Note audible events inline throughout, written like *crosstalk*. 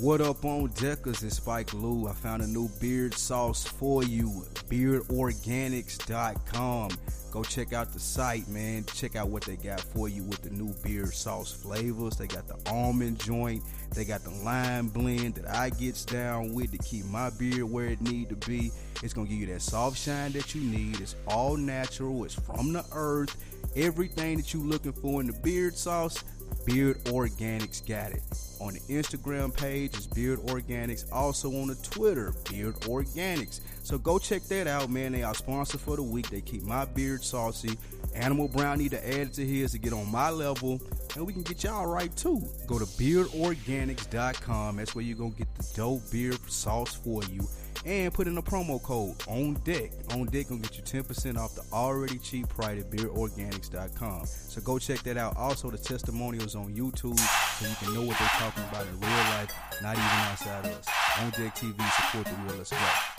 What up on Deckers? It's Spike Lou. I found a new beard sauce for you. BeardOrganics.com. Go check out the site, man. Check out what they got for you with the new beard sauce flavors. They got the almond joint. They got the lime blend that I gets down with to keep my beard where it need to be. It's gonna give you that soft shine that you need. It's all natural. It's from the earth. Everything that you looking for in the beard sauce Beard Organics got it. On the Instagram page is Beard Organics. Also on the Twitter, Beard Organics. So go check that out, man. They are sponsor for the week. They keep my beard saucy. Animal Brown need to add it to his to get on my level. And we can get y'all right too. Go to beardorganics.com. That's where you're to get the dope beard sauce for you and put in a promo code on deck. On deck gonna get you 10% off the already cheap price at beardorganics.com. So go check that out. Also, the testimonials on YouTube so you can know what they're talking about in real life, not even outside of us. On Deck TV, support the real. Let's go.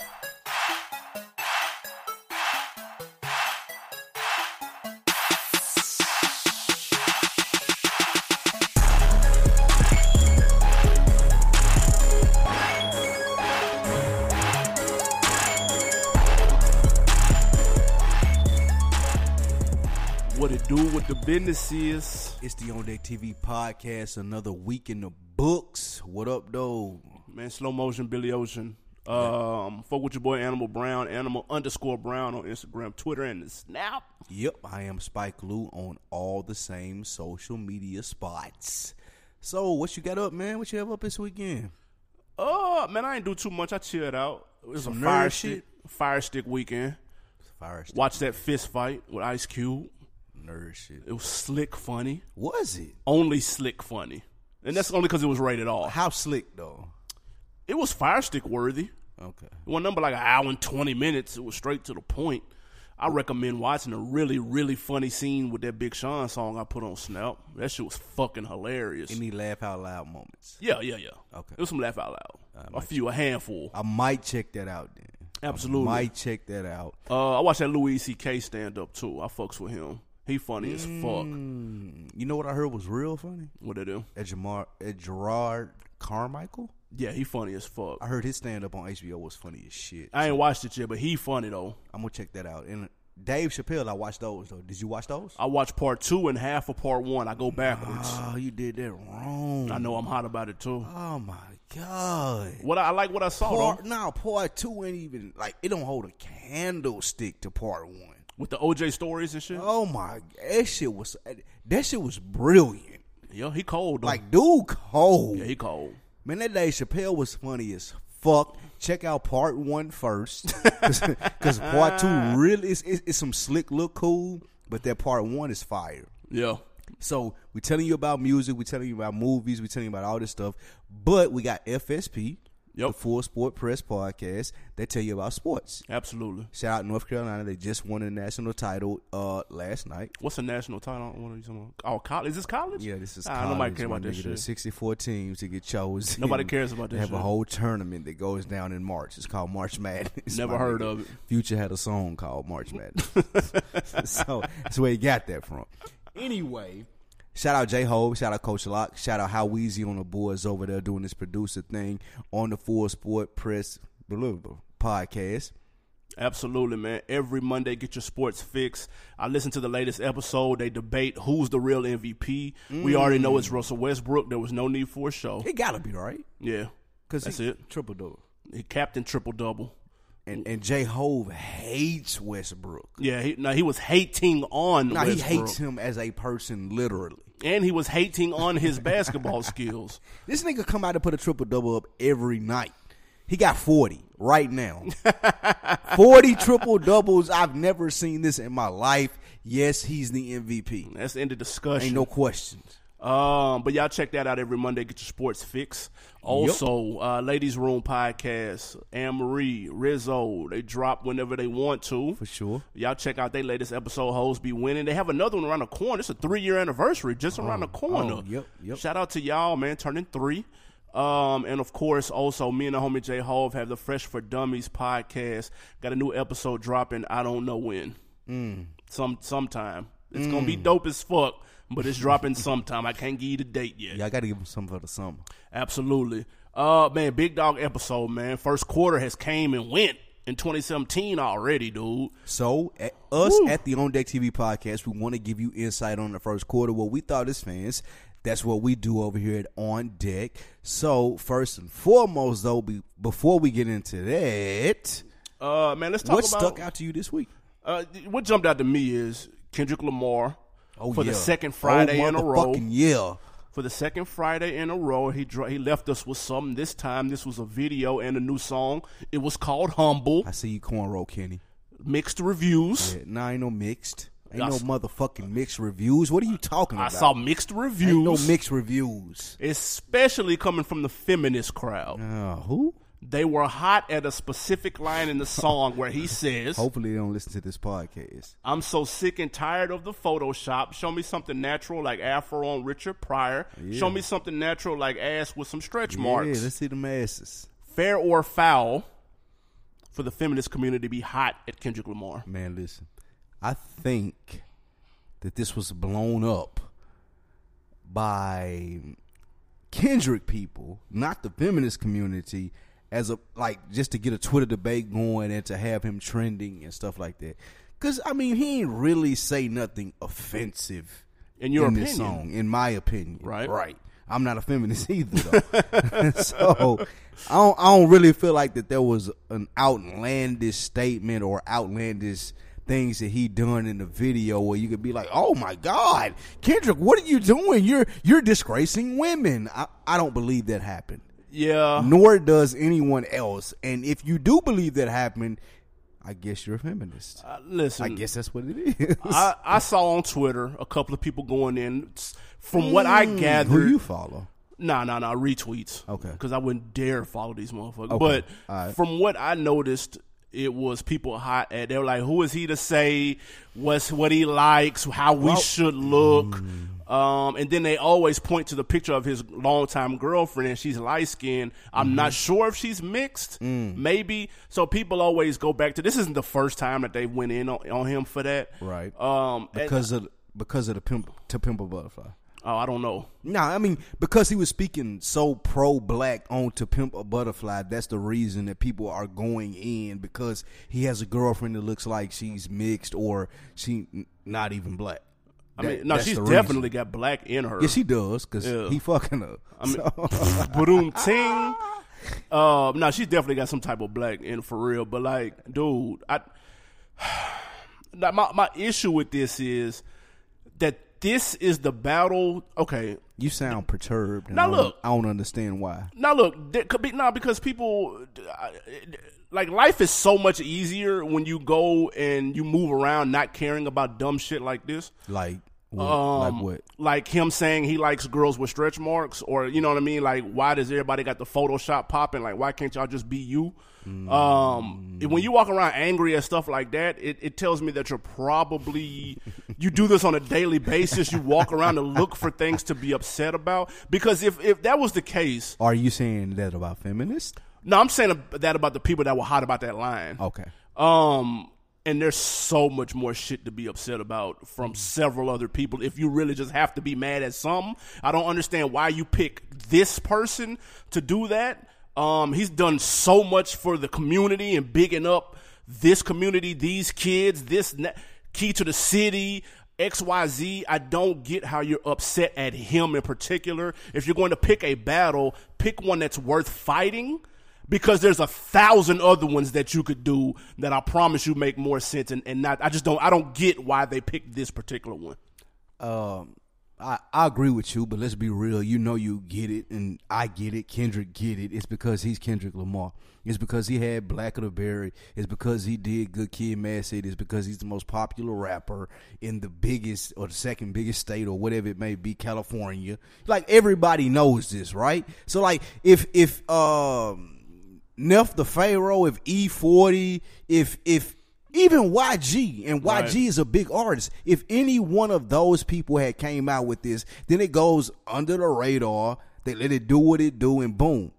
What it do, what the business is. It's the On Deck TV podcast. Another week in the books. What up, though? Man, slow motion, Billy Ocean. Um, fuck with your boy Animal Brown, Animal underscore Brown on Instagram, Twitter, and the Snap. Yep, I am Spike Lou on all the same social media spots. So, what you got up, man? What you have up this weekend? Oh man, I ain't do too much. I chilled out. It was Some a fire nerd stick, shit? fire stick weekend. Fire stick, Watched that fist fight with Ice Cube. Nerd shit. It was slick funny, Was it? only slick funny, and that's only because it was rated R. How slick though? It was fire stick worthy. Okay. It wasn't number like an hour and twenty minutes. It was straight to the point. I recommend watching a really, really funny scene with that Big Sean song I put on Snap. That shit was fucking hilarious. Any laugh out loud moments? Yeah, yeah, yeah. Okay. It was some laugh out loud. a few, a handful. I might check that out then. Absolutely. Might check that out. Uh, I watched that Louis C.K. stand up too. I fucks with him. He funny as fuck. Mm, you know what I heard was real funny? What they do? At Jamar, at Jerrod Carmichael. Yeah, he funny as fuck. I heard his stand up on HBO was funny as shit. I ain't watched it yet, but he funny though. I'm gonna check that out. And Dave Chappelle, I watched those though. Did you watch those? I watched part two and half of part one. I go backwards. Oh, you did that wrong. I know I'm hot about it too. Oh my god. What I, I like what I saw Part though no, part two ain't even like it don't hold a candlestick to part one. With the OJ stories and shit. Oh my, that shit was that shit was brilliant. Yeah, he cold though. Like, dude, cold. yeah, he cold. Man, that Dave Chappelle was funny as fuck. Check out part one first, *laughs* because part two really is it's, it's some slick look cool, but that part one is fire. Yeah, So we telling you about music, we telling you about movies, we telling you about all this stuff, but we got FSP, the Full Sport Press podcast. They tell you about sports. absolutely. Shout out North Carolina, they just won a national title uh last night. What's the national title? What are you talking about? Oh, college. Is this college? Yeah, this is Ah, college. nobody care my about that nigga. There's shit. 64 teams to get chosen. Nobody cares about this They that have a whole tournament that goes down in March. It's called March Madness. *laughs* Never heard nigga. of it. Future had a song called March Madness. *laughs* *laughs* so that's where he got that from. Anyway, shout out J Hove, shout out Coach Lock, shout out How Weezy on the boards over there doing this producer thing on the Full Sport Press podcast. Absolutely, man. Every Monday, get your sports fix. I listen to the latest episode. They debate who's the real MVP. We already know Mm. it's Russell Westbrook. There was no need for a show. It gotta be right Yeah, because That's it. Triple double. he captain triple double. And and J Hove hates Westbrook. Yeah, he, now he was hating on. Now he hates him as a person, literally. and he was hating on his *laughs* basketball skills. This nigga come out and put a triple double up every night. He got 40 right now. *laughs* 40 triple doubles. I've never seen this in my life. Yes, he's the MVP. That's the end of discussion. Ain't no questions. Um, but y'all check that out every Monday. Get your sports fix. Also, uh, Ladies Room podcast. Anne Marie, Rizzo, they drop whenever they want to. For sure. Y'all check out their latest episode. Hoes be winning. They have another one around the corner. It's a three year anniversary just around the corner. oh, yep, yep. Shout out to y'all, man. Turning three. Um, and of course, also me and the homie J Hove have the Fresh for Dummies podcast. Got a new episode dropping. I don't know when. Mm. Some sometime. It's gonna be dope as fuck. But it's dropping sometime. I can't give you the date yet. Yeah, I got to give him some for the summer. Absolutely. Uh, man, big dog episode, man. First quarter has came and went in 2017 already, dude. So, at us Woo. at the On Deck TV podcast, we want to give you insight on the first quarter. What we thought as fans, that's what we do over here at On Deck. So, first and foremost, though, be, before we get into that, Uh, man, let's talk what about stuck out to you this week? Uh, what jumped out to me is Kendrick Lamar Oh, for the yeah. second Oh, Friday in a row. Yeah. For the second Friday in a row, he dro- he left us with something. This time, this was a video and a new song. It was called "Humble." I see you cornrow, Kenny. Mixed reviews. Yeah, nah, ain't no mixed. Ain't I no motherfucking mixed reviews. What are you talking I about? I saw mixed reviews. ain't no mixed reviews. especially coming from the feminist crowd. Uh, who? They were hot at a specific line in the song where he says, Hopefully they don't listen to this podcast. I'm so sick and tired of the Photoshop. Show me something natural like Afro on Richard Pryor. Show me something natural like ass with some stretch marks. Yeah, let's see the masses. Fair or foul for the feminist community to be hot at Kendrick Lamar. Man, listen. I think that this was blown up by Kendrick people, not the feminist community, as a like just to get a Twitter debate going and to have him trending and stuff like that. Cause I mean, he ain't really say nothing offensive In your in this opinion. song, in my opinion. Right. right. I'm not a feminist *laughs* either, though. *laughs* so I don't, I don't really feel like that there was an outlandish statement or outlandish things that he done in the video where you could be like, "Oh my God, Kendrick, what are you doing? You're you're disgracing women." I, I don't believe that happened. Yeah. Nor does anyone else. And if you do believe that happened, I guess you're a feminist. Uh, listen, I guess that's what it is. I, I saw on Twitter a couple of people going in. From what I gathered, Who you follow? Nah, nah, nah. Retweets. Okay. Because I wouldn't dare follow these motherfuckers. Okay. But right. from what I noticed, it was people hot at. They were like, "Who is he to say what's what he likes, how we should look?" mm. Um, and then they always point to the picture of his longtime girlfriend, and she's light skinned. I'm Mm-hmm. not sure if she's mixed, Mm. maybe. So people always go back to this. Isn't the first time that they went in on, on him for that, Right. Um, and- because of because of the pimp to pimp a butterfly. oh, I don't know. No, I mean because he was speaking so pro black on to pimp a butterfly. That's the reason that people are going in because he has a girlfriend that looks like she's mixed or she n- not even black. I That- no, she's definitely reason. got black in her. Yeah, she does because Yeah. he fucking her. I mean, *laughs* boom ting. Uh, no, she's definitely got some type of black in for real. But like, dude, I *sighs* my my issue with this is that this is the battle. Okay, you sound perturbed. and Now I don't- look. I don't understand why. now look, there could be now because people like life is so much easier when you go and you move around not caring about dumb shit like this. Like what? Um, like what? Like him saying he likes girls with stretch marks, or you know what I mean? Like, why does everybody got the Photoshop popping? Like, why can't y'all just be you? Um, when you walk around angry at stuff like that, it, it tells me that you're probably you do this on a daily basis. You walk around and look for things to be upset about. Because if if that was the case, Are you saying that about feminists? no, I'm saying that about the people that were hot about that line. Okay. Um, and there's so much more shit to be upset about from several other people. If you really just have to be mad at some, I don't understand why you pick this person to do that. Um, he's done so much for the community and bigging up this community, these kids, this na- key to the city. XYZ, I don't get how you're upset at him in particular. If you're going to pick a battle, pick one that's worth fighting because there's a thousand other ones that you could do that I promise you make more sense and, and not I just don't I don't get why they picked this particular one. um, I, I agree with you, but let's be real. You know you get it, and I get it. Kendrick get it. It's because he's Kendrick Lamar. It's because he had Blacker the Berry. It's because he did Good Kid, Mad City. It's because he's the most popular rapper in the biggest or the second biggest state or whatever it may be, California. Like everybody knows this, right? So like if if um Nef the Pharaoh, if E40, if if even YG and YG Right. is a big artist. If any one of those people had came out with this, then it goes under the radar. They let it do what it do, and boom.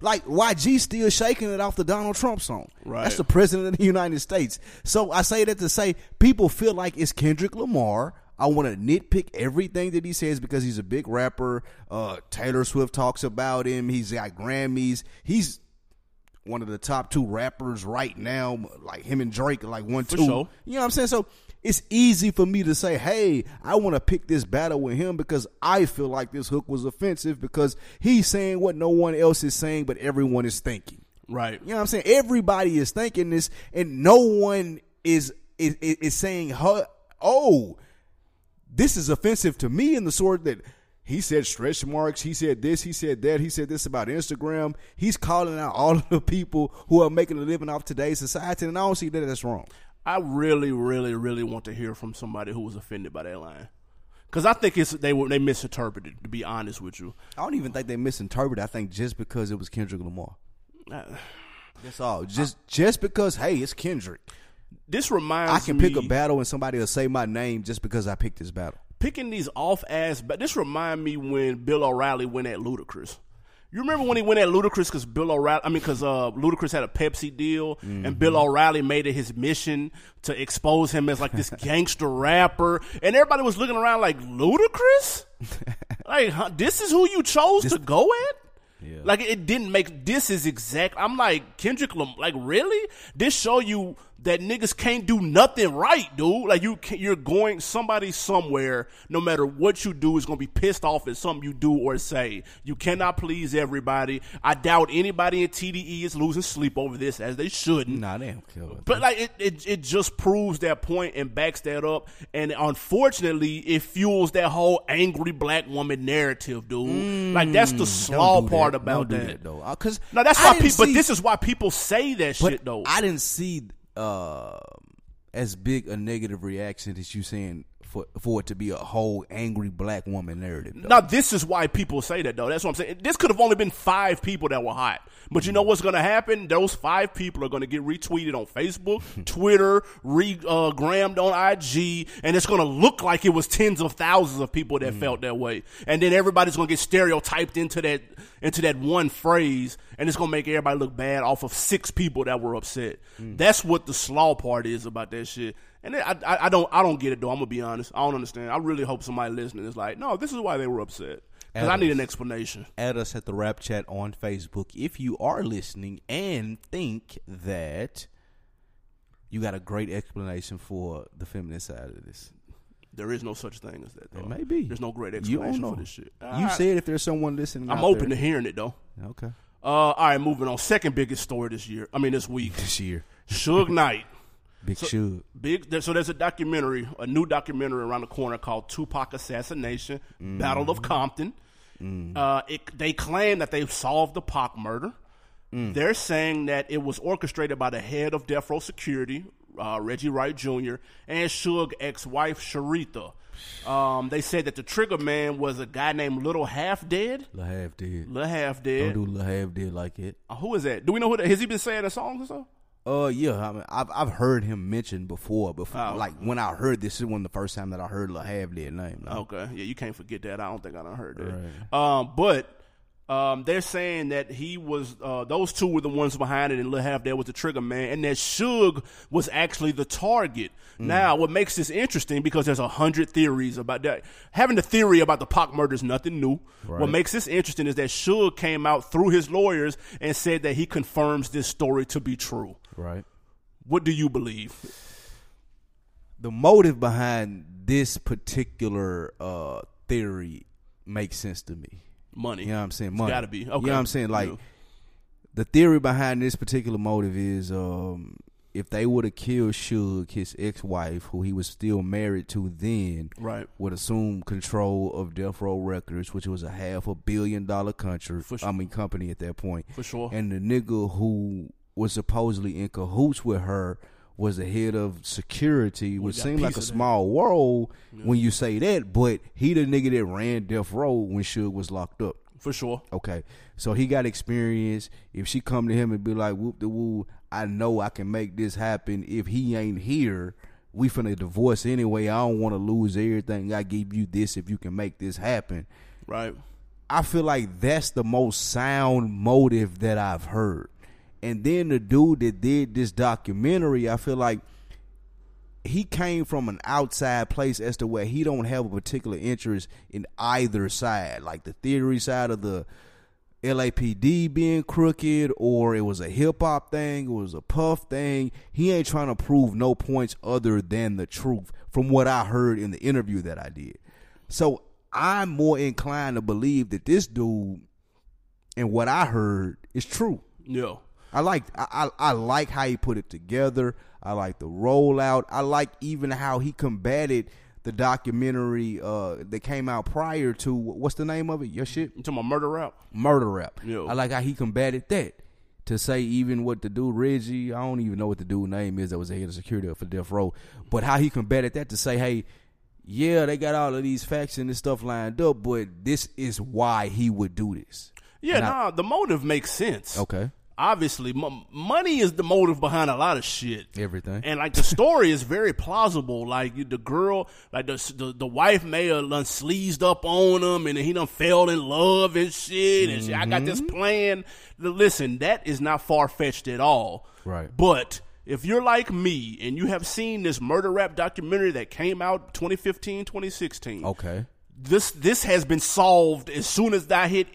Like YG still shaking it off the Donald Trump song. Right. That's the president of the United States. So I say that to say people feel like it's Kendrick Lamar I want to nitpick everything that he says because he's a big rapper. Uh, Taylor Swift talks about him. He's got Grammys. He's one of the top two rappers right now. Like him and Drake, like one, For two. sure. You know what I'm saying? So it's easy for me to say, hey, I want to pick this battle with him because I feel like this hook was offensive because he's saying what no one else is saying, but everyone is thinking. Right. You know what I'm saying? Everybody is thinking this, and no one is is, is saying, "Huh, "Oh, this is offensive to me." In the sort that he said stretch marks, he said this, he said that, he said this about Instagram. He's calling out all *laughs* of the people who are making a living off today's society, and I don't see that that's wrong. I really, really, really want to hear from somebody who was offended by that line. Because I think it's they were they misinterpreted. To be honest with you, I don't even think they misinterpreted. I think just because it was Kendrick Lamar. Uh, That's all. Just just because, hey, it's Kendrick. this reminds me I can me, pick a battle and somebody will say my name just because I picked this battle. Picking these off ass. But this remind me when Bill O'Reilly went at Ludacris. You remember when he went at Ludacris because Bill O'Reilly? I mean, because uh, Ludacris had a Pepsi deal, and Bill O'Reilly made it his mission to expose him as like this *laughs* gangster rapper, and everybody was looking around like Ludacris. *laughs* like, huh, this is who you chose to go at? Yeah. Like it didn't make this is exact. I'm like Kendrick Lam- like really? This show you that niggas can't do nothing right, dude. Like you you're going somebody somewhere no matter what you do is going to be pissed off at something you do or say. You cannot please everybody. I doubt anybody in TDE is losing sleep over this as they shouldn't. Nah, they don't care But like it, it, it just proves that point and backs that up, and unfortunately, it fuels that whole angry black woman narrative, dude. like that's the slaw Don't part that. about do that. though. Uh, because No, that's why people. But this is why people say that shit though. I didn't see uh, as big a negative reaction as you saying for for it to be a whole angry black woman narrative. Though. now this is why people say that though. That's what I'm saying. This could have only been five people that were hot, but you know what's going to happen? Those five people are going to get retweeted on Facebook, *laughs* Twitter, regrammed uh, on IG, and it's going to look like it was tens of thousands of people that felt that way. And then everybody's going to get stereotyped into that into that one phrase, and it's going to make everybody look bad off of six people that were upset. That's what the slaw part is about that shit. And I, I, I don't I don't get it though. I'm gonna be honest. I don't understand. I really hope somebody listening is like, no, this is why they were upset. Because I need an explanation. Add us at the Rap Chat on Facebook if you are listening and think that you got a great explanation for the feminist side of this. There is no such thing as that. Though. It may be. There's no great You don't explanation know. for this shit. You I, said if there's someone listening, I'm open to hearing it though. Okay, Uh, all right, moving on. Second biggest story this year. I mean this week. *laughs* this year, Suge Knight. Big Suge. Big. there- So there's a documentary, a new documentary around the corner called Tupac Assassination: Battle of Compton. Uh, it, they claim that they've solved the Pac murder. They're saying that it was orchestrated by the head of Death Row Security, uh, Reggie Wright Jr., and Suge ex-wife Sharitha. Um, they said that the trigger man was a guy named Little Half Dead. Lil Half dead. Little Half Dead. Don't do Lil Half dead like it. Uh, who is that? Do we know who that? Has he been saying the songs or so? Uh, yeah, I mean, I've I've heard him mentioned before. Before, Oh. like when I heard this is one of the first time that I heard Half dead name. like. Okay, yeah, you can't forget that. I don't think I done heard that. Um, but um, they're saying that he was uh, those two were the ones behind it, and Lil Half there was the trigger man, and that Suge was actually the target. Now, what makes this interesting because there's a hundred theories about that. Having the theory about the Pac murder is nothing new. What makes this interesting is that Suge came out through his lawyers and said that he confirms this story to be true. Right. What do you believe? The motive behind this particular uh theory makes sense to me. Money. You know what I'm saying? Money. gotta be. You know what I'm saying? Like Yeah. the theory behind this particular motive is um if they would have killed Suge, his ex wife, who he was still married to then, Right. would assume control of Death Row Records, which was a half a billion dollar country For sure. I mean company at that point. For sure. And the nigga who was supposedly in cahoots with her was the head of security, which seemed like a small world when you say that, but he the nigga that ran Death Row when Suge was locked up. For sure. Okay, so he got experience. If she come to him and be like, "Whoop the woo," I know I can make this happen. If he ain't here, we finna divorce anyway. I don't want to lose everything. I give you this if you can make this happen. Right. I feel like that's the most sound motive that I've heard. And then the dude that did this documentary, I feel like he came from an outside place as to where he don't have a particular interest in either side, like the theory side of the LAPD being crooked, or it was a hip hop thing, it was a puff thing. He ain't trying to prove no points other than the truth, from what I heard in the interview that I did. So I'm more inclined to believe that this dude and what I heard is true. Yeah. I like I, I, I like how he put it together. I like the rollout. I like even how he combated the documentary uh, that came out prior to what's the name of it? Your shit, You talking about murder rap? murder rap. Yeah. I like how he combated that. To say even what the dude Reggie, I don't even know what the dude name is that was the head of security for Death Row, but how he combated that to say, hey, yeah, they got all of these facts and this stuff lined up, but this is why he would do this. Yeah, And I- nah, the motive makes sense. Okay. Obviously, m- money is the motive behind a lot of shit. Everything. And like the story is very plausible. Like the girl, like the the, the wife may have done sleazed up on him, and he done fell in love and shit. And shit. I got this Mm-hmm. plan. Listen, that is not far fetched at all. Right. But if you're like me and you have seen this murder rap documentary that came out 2015, 2016, Okay. This this has been solved as soon as that hit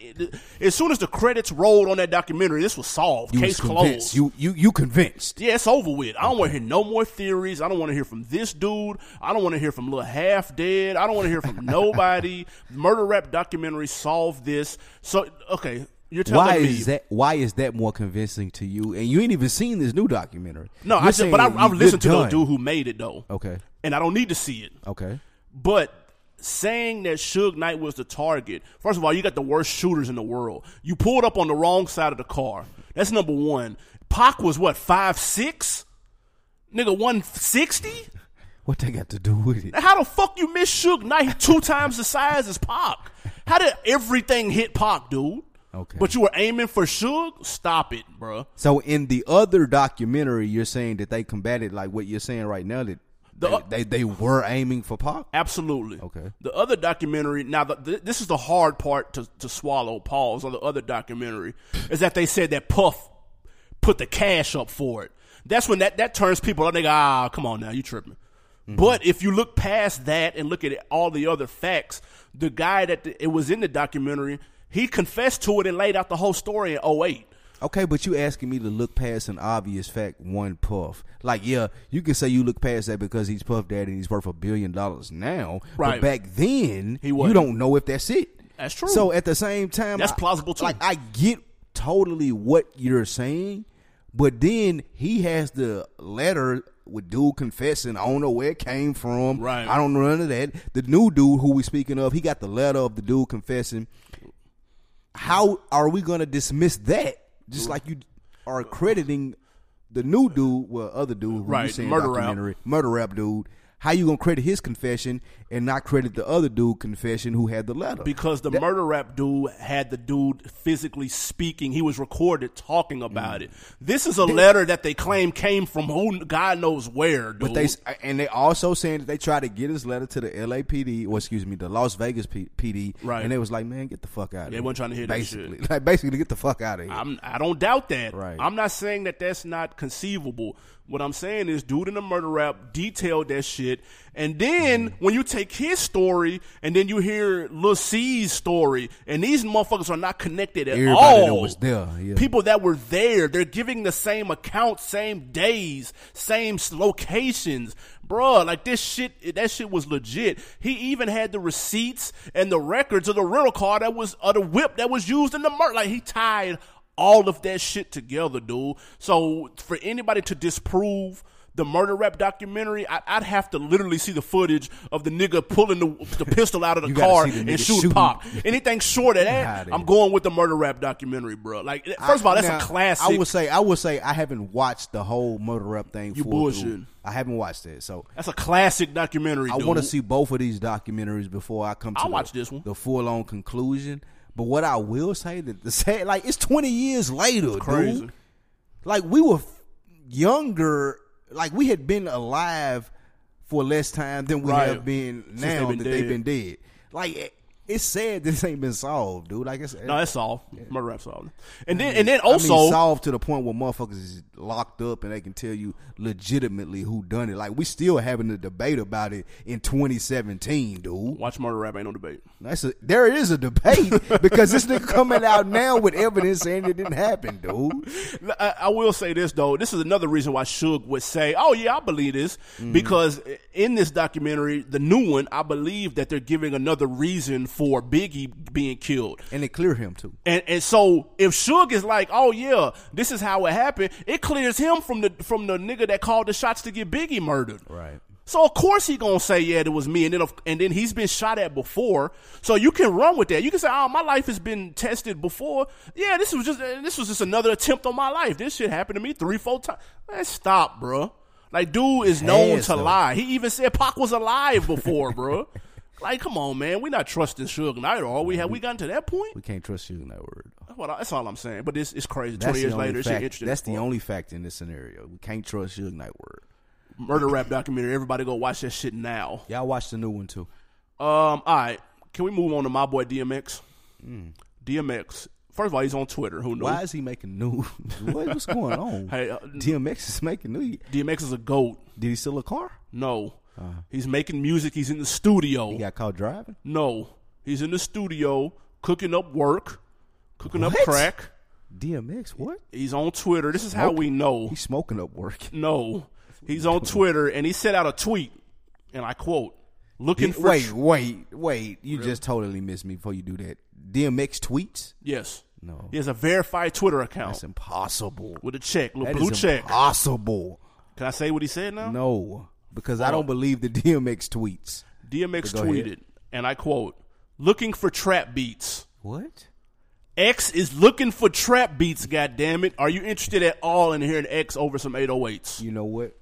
as soon as the credits rolled on that documentary this was solved You case was closed You you you convinced. yeah it's over with i don't want to hear no more theories i don't want to hear from this dude i don't want to hear from little half dead i don't want to hear from *laughs* nobody murder rap documentary solved this so okay you're telling Why me is that? Why is that more convincing to you? And you ain't even seen this new documentary. no You're i just but i, I listened to the dude who made it though Okay. and i don't need to see it Okay. But saying that Suge Knight was the target, first of all, you got the worst shooters in the world. You pulled up on the wrong side of the car. That's number one. Pac was what, five six? Nigga, 160? *laughs* What they got to do with it? How the fuck you miss Suge Knight *laughs* two times the size as Pac? How did everything hit Pac, dude? Okay. But you were aiming for Suge? Stop it, bro. So in the other documentary, you're saying that they combated like what you're saying right now that The- they, they they were aiming for Pac. Absolutely. Okay. The other documentary, now the, th- this is the hard part to, to swallow. Pause on the other documentary *laughs* is that they said that Puff put the cash up for it. That's when that that turns people. They go, ah, come on now, you tripping. But if you look past that and look at all the other facts, the guy that the, it was in the documentary, he confessed to it and laid out the whole story in 08. Okay, but you asking me to look past an obvious fact, one Puff. Like, yeah, you can say you look past that because he's Puff Daddy and he's worth a billion dollars now. Right. But back then, He you wasn't. don't know if that's it. That's true. So at the same time, That's I- plausible, too. Like, I get totally what you're saying, but then he has the letter with dude confessing. I don't know where it came from. Right. I don't know none of that. The new dude who we speaking of, he got the letter of the dude confessing. How are we going to dismiss that? Just like you are crediting the new dude, well, other dude, who you Right, saying murder rap. documentary, murder rap dude. How you gonna credit his confession and not credit the other dude confession who had the letter? because the murder rap dude had the dude physically speaking. He was recorded talking about Mm. it. This is a letter that they claim came from who God knows where, dude. But they and they also saying that they tried to get his letter to the LAPD, or excuse me, the Las Vegas P- PD, Right. And they was like, "Man, get the fuck out of here. They here." wasn't trying to hear that basically, shit. *laughs* like basically, get the fuck out of here. I'm, I don't doubt that. Right. I'm not saying that that's not conceivable. What I'm saying is, dude in the murder rap detailed that shit, and then when you take his story and then you hear Lil C's story, and these motherfuckers are not connected at Everybody all. that was there, yeah. people that were there, they're giving the same account, same days, same locations. Bruh, like this shit, that shit was legit. He even had the receipts and the records of the rental car that was, of the whip that was used in the murder. Like he tied all of that shit together, dude. So for anybody to disprove the murder rap documentary, I, I'd have to literally see the footage of the nigga pulling the, the pistol out of the car the and nigga shooting shooting. pop. Anything short of that. I'm going with the murder rap documentary, bro. Like, first of all, that's Now, a classic. I would say, I would say, I haven't watched the whole murder rap thing. You through. I haven't watched it, so that's a classic documentary. I want to see both of these documentaries before I come to I'll watch this one. the full on conclusion. But what I will say that the say like it's twenty years later, crazy. dude. Like we were younger, like we had been alive for less time than we Right. have been now been that they've been dead. Like it's sad this ain't been solved, dude. Like it's No, it's solved. Murder rap solved. And then and then I mean, also solved to the point where motherfuckers is locked up and they can tell you legitimately who done it. Like we still having a debate about it in 2017, dude. watch murder rap ain't no debate. That's a there is a debate *laughs* because this nigga coming out now with evidence saying it didn't happen, dude. I, I will say this though. This is another reason why Suge would say, "Oh yeah, I believe this," Mm-hmm. because in this documentary, the new one, I believe that they're giving another reason for Biggie being killed. And it clear him too. And and so if Suge is like, "Oh yeah, this is how it happened," it clears him from the from the nigga that called the shots to get Biggie murdered. Right. So of course he gonna say yeah it was me, and then and then he's been shot at before. So you can run with that. You can say oh my life has been tested before. Yeah, this was just eh, this was just another attempt on my life. This shit happened to me three four times. Man, stop, bro. Like dude is known Has, to though. lie. He even said Pac was alive before, bro. *laughs* Like come on, man. We're not trusting Suge Knight, or we have we gotten to that point? We can't trust in that word. That's, what I- that's all I'm saying. But this is crazy. That's Twenty years later, this shit interesting. That's the only fact in this scenario. We can't trust Suge Knight word. murder rap documentary. Everybody go watch that shit now. Y'all watch the new one too. Um, all right. Can we move on to my boy DMX? Hmm. DMX. First of all, he's on Twitter. Who knows? Why is he making new? *laughs* what, what's going on? Hey, uh, DMX is making new. DMX is a goat. Did he steal a car? No, Uh-huh. he's making music. He's in the studio. He got caught driving. No, he's in the studio cooking up work, cooking up crack. DMX, what? He's on Twitter. This is how we know. He's smoking up work. *laughs* No, he's on Twitter and he sent out a tweet, and I quote, "Looking for Wait, wait, wait! You just totally missed me before you do that. DMX tweets? yes, No, he has a verified Twitter account that's impossible. with a check, little That blue check. impossible. Can I say what he said now? No, because I don't believe the *laughs* DMX tweets. DMX tweeted, ahead. and I quote, looking for trap beats. What? X is looking for trap beats, goddammit. Are you interested at all in hearing X over some 808s? You know what?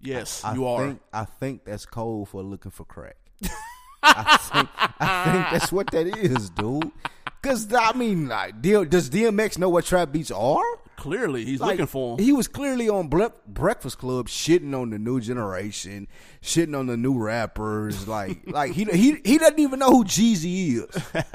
Yes, I you are. think I think that's code for looking for crack. I think I think that's what that is, dude. Cause I mean, like, does DMX know what trap beats are? Clearly, he's Like, looking for him. He was clearly on Ble- Breakfast Club shitting on the new generation, shitting on the new rappers. Like, *laughs* like he he he doesn't even know who Jeezy is. *laughs*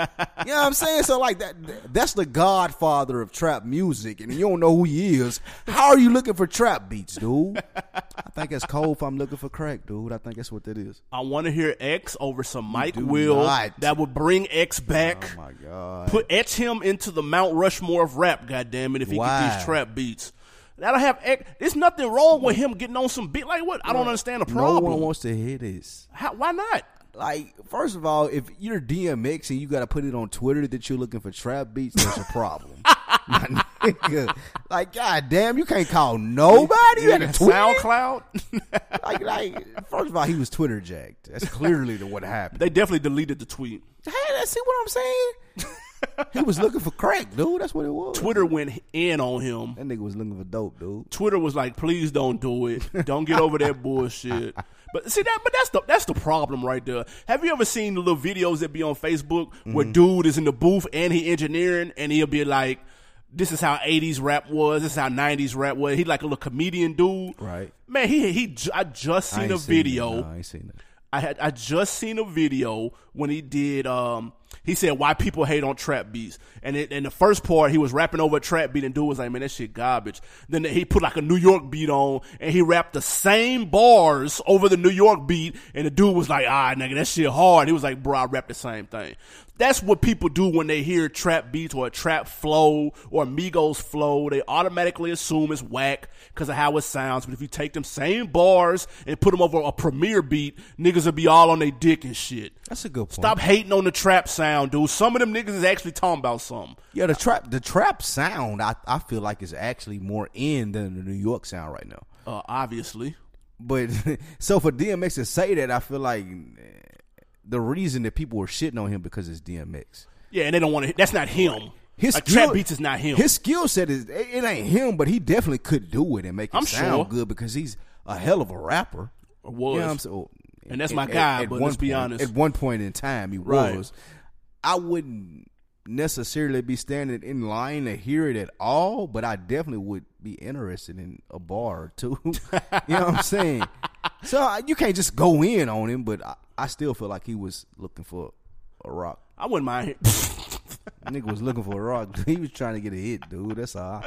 You know what I'm saying? So like that that's the godfather of trap music, and you don't know who he is. How are you looking for trap beats, dude? I think it's cold if I'm looking for crack, dude. I think that's what that is. I want to hear X over some Mike Will not. that would bring X back. Oh my god. Put etch him into the Mount Rushmore of rap, goddammit, if he Why? These trap beats. That'll have. There's nothing wrong with him getting on some beat. Like what? I don't understand the problem. no one wants to hear this. How, why not? like first of all, if you're DMX and you got to put it on Twitter that you're looking for trap beats, that's a problem. *laughs* Like, god damn, you can't call nobody. You had a tweet. SoundCloud. *laughs* Like, like, first of all, he was Twitter jacked. That's clearly the what happened. they definitely deleted the tweet. Hey, see what I'm saying. *laughs* he was looking for crack, dude. That's what it was. Twitter went in on him. That nigga was looking for dope, dude. Twitter was like, "Please don't do it. Don't get over that bullshit." *laughs* But see that, but that's the that's the problem right there. Have you ever seen the little videos that be on Facebook where Mm-hmm. dude is in the booth and he engineering and he'll be like, "This is how '80s rap was. This is how '90s rap was." He like a little comedian dude, Right. Man, he he. I just seen a seen video. No, I ain't seen it. I had I just seen a video when he did um he said why people hate on trap beats? And it, and the first part he was rapping over a trap beat and dude was like man that shit garbage. Then he put like a New York beat on and he rapped the same bars over the New York beat and the dude was like ah nigga that shit hard. He was like bro I rap the same thing that's what people do when they hear trap beats or a trap flow or Migos flow they automatically assume it's whack because of how it sounds but if you take them same bars and put them over a Premier beat niggas will be all on their dick and shit That's a good point. Stop hating on the trap sound, dude. Some of them niggas is actually talking about something. Yeah, the trap, the trap sound, I, I feel like is actually more in than the New York sound right now. Uh, obviously. But *laughs* so for DMX to say that, I feel like the reason that people were shitting on him because it's DMX. Yeah, and they don't want to. That's not him. His like, skill- trap beats is not him. His skill set is it, ain't him, but he definitely could do it and make it I'm sound sure. good because he's a hell of a rapper. Or You was. know what I'm? And that's my guy, but let's be honest. At one point in time, he Right. was. I wouldn't necessarily be standing in line to hear it at all, but I definitely would be interested in a bar or two. *laughs* you know what I'm saying? So I- you can't just go in on him, but I, I still feel like he was looking for a rock. I wouldn't mind. *laughs* Nigga was looking for a rock. *laughs* He was trying to get a hit, dude. That's all.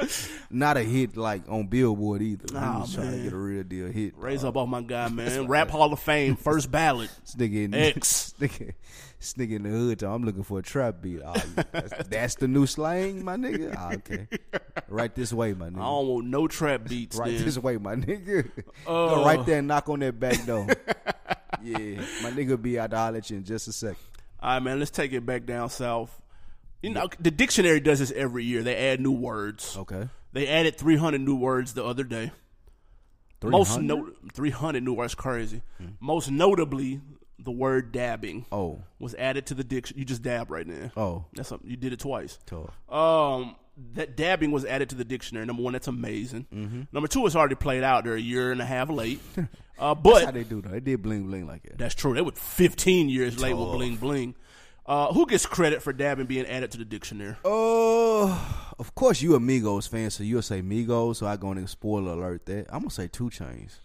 Not a hit like on Billboard either. he Nah, was trying man. to get a real deal hit. Raise uh, up off my guy, *laughs* man. Rap Hall of Fame, first ballot. This nigga in, X. this nigga, this nigga in the hood. talking, I'm looking for a trap beat. Oh, that's, *laughs* that's the new slang, my nigga. Ah, okay, right this way, my nigga. I don't want no trap beats. Right then. this way, my nigga. *laughs* Uh. Go right there and knock on that back door. *laughs* yeah, my nigga be out to holler in just a second. All right, man. Let's take it back down south. You know, the dictionary does this every year. They add new words. Okay. They added 300 new words the other day. Most 300? no, 300 new words, crazy. Most notably, the word dabbing Oh, was added to the diction. You just dab right now. oh, That's something you did it twice. tough. Um, that dabbing was added to the dictionary. Number one, that's amazing. Mm-hmm. Number two, it's already played out. They're a year and a half late. *laughs* Uh, That's how but they do though. They did bling bling like that. that's true. They were 15 years late with bling bling. Uh, who gets credit for dabbing being added to the dictionary? Uh, of course you a Migos fan, so you'll say Migos. So I go and spoiler alert that. I'm gonna say 2 Chainz,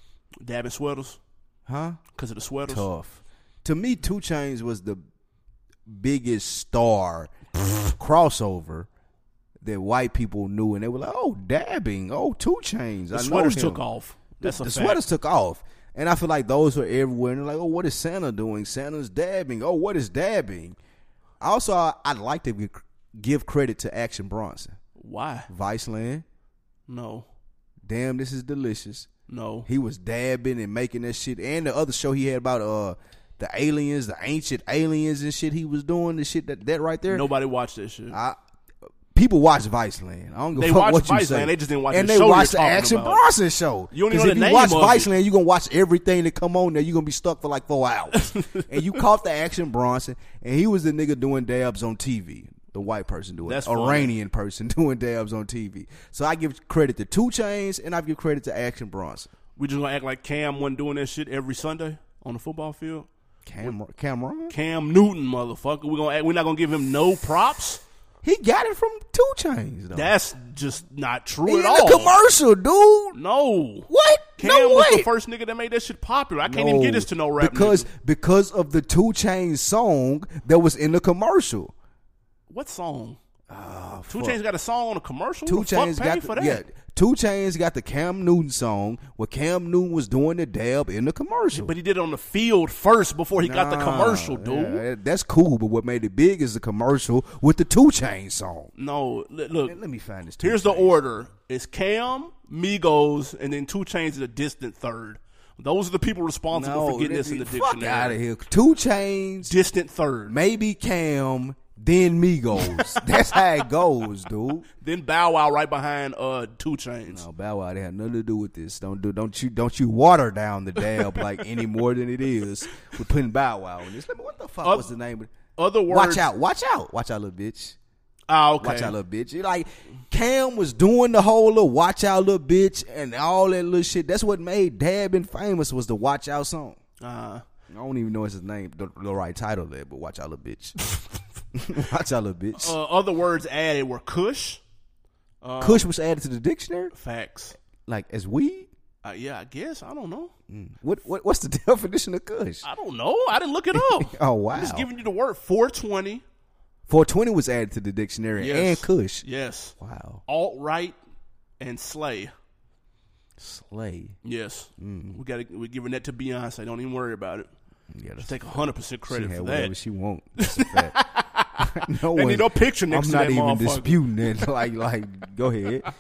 Dabbing sweaters huh? because of the sweaters. Tough. To me, 2 Chainz was the biggest star *laughs* crossover that white people knew, and they were like, "Oh, dabbing! Oh, Two Chains!" The I sweaters took off. That's the the sweaters took off, and I feel like those were everywhere. And they're like, "Oh, what is Santa doing? Santa's dabbing. Oh, what is dabbing?" Also, I, I'd like to give- give credit to Action Bronson, Why? Viceland. No, Damn, this is delicious. no. He was dabbing and making that shit, and the other show he had about uh the aliens, the ancient aliens and shit. He was doing the shit that that right there. Nobody watched that shit. I, people watch Viceland. I don't give a fuck watch what you say. they just didn't watch and the they show watch the Action about. Bronson show. You don't even know if the you watch name of Viceland, you're gonna watch everything that come on there. You're gonna be stuck for like four hours. *laughs* and you caught the Action Bronson, and he was the nigga doing dabs on TV. The white person doing That's it. funny. Iranian person *laughs* doing dabs on TV. So I give credit to 2 Chainz, and I give credit to Action Bronson. we just gonna act like Cam wasn't doing that shit every Sunday on the football field. Cam- Cameron, Cam Newton, motherfucker. We gonna we're not gonna give him no props. he got it from 2 Chainz. Though. That's just not true in at all. the commercial, dude. No. What? Cam no was way. the first nigga that made that shit popular. I can't even get this to no rap because nigga. because of the 2 Chainz song that was in the commercial. What song? Two Ah, fuck. Chains got a song on a commercial. Two fuck Chains got for the, that. yeah. 2 Chainz got the Cam Newton song where Cam Newton was doing the dab in the commercial. But he did it on the field first before he got the commercial, dude. yeah, that's cool. But what made it big is the commercial with the 2 Chainz song. No, look. Man, let me find this. Two Here's the order: it's Cam, Migos, and then 2 Chainz is a distant third. Those are the people responsible No, for getting this in the fuck dictionary. out of here. 2 Chainz, Distant third. maybe Cam, then Migos. *laughs* That's how it goes, dude. Then Bow Wow right behind uh 2 Chainz. No, Bow Wow, they had nothing to do with this. Don't do, don't you, don't you water down the dab like any more than it is. We're putting Bow Wow in this. What the fuck Uh, was the name? of Other words. Watch out! Watch out! Watch out, little bitch! Ah, okay. Watch out, little bitch! Like Cam was doing the whole little "Watch Out, little bitch" and all that little shit. That's what made Dabbing famous was the "Watch Out" song. Uh, I don't even know it's his name, the, the right title there, but "Watch Out, little bitch." *laughs* *laughs* watch out, little bitch. uh, other words added were Kush. Kush was added to the dictionary, Facts. like as weed. Uh, yeah, I guess. I don't know. What, what what's the *laughs* definition of Kush? I don't know. I didn't look it up. *laughs* Oh wow! I'm just giving you the word 420. 420 was added to the dictionary Yes. and Kush. Yes. Wow. Alt right and Slay. Slay. Yes. Mm. We got we're giving that to Beyonce. Don't even worry about it. Yeah, that's Take 100% she credit had for whatever that. she want. *laughs* No They one- need no picture next I'm to not even disputing it. *laughs* Like, like, go ahead. *laughs*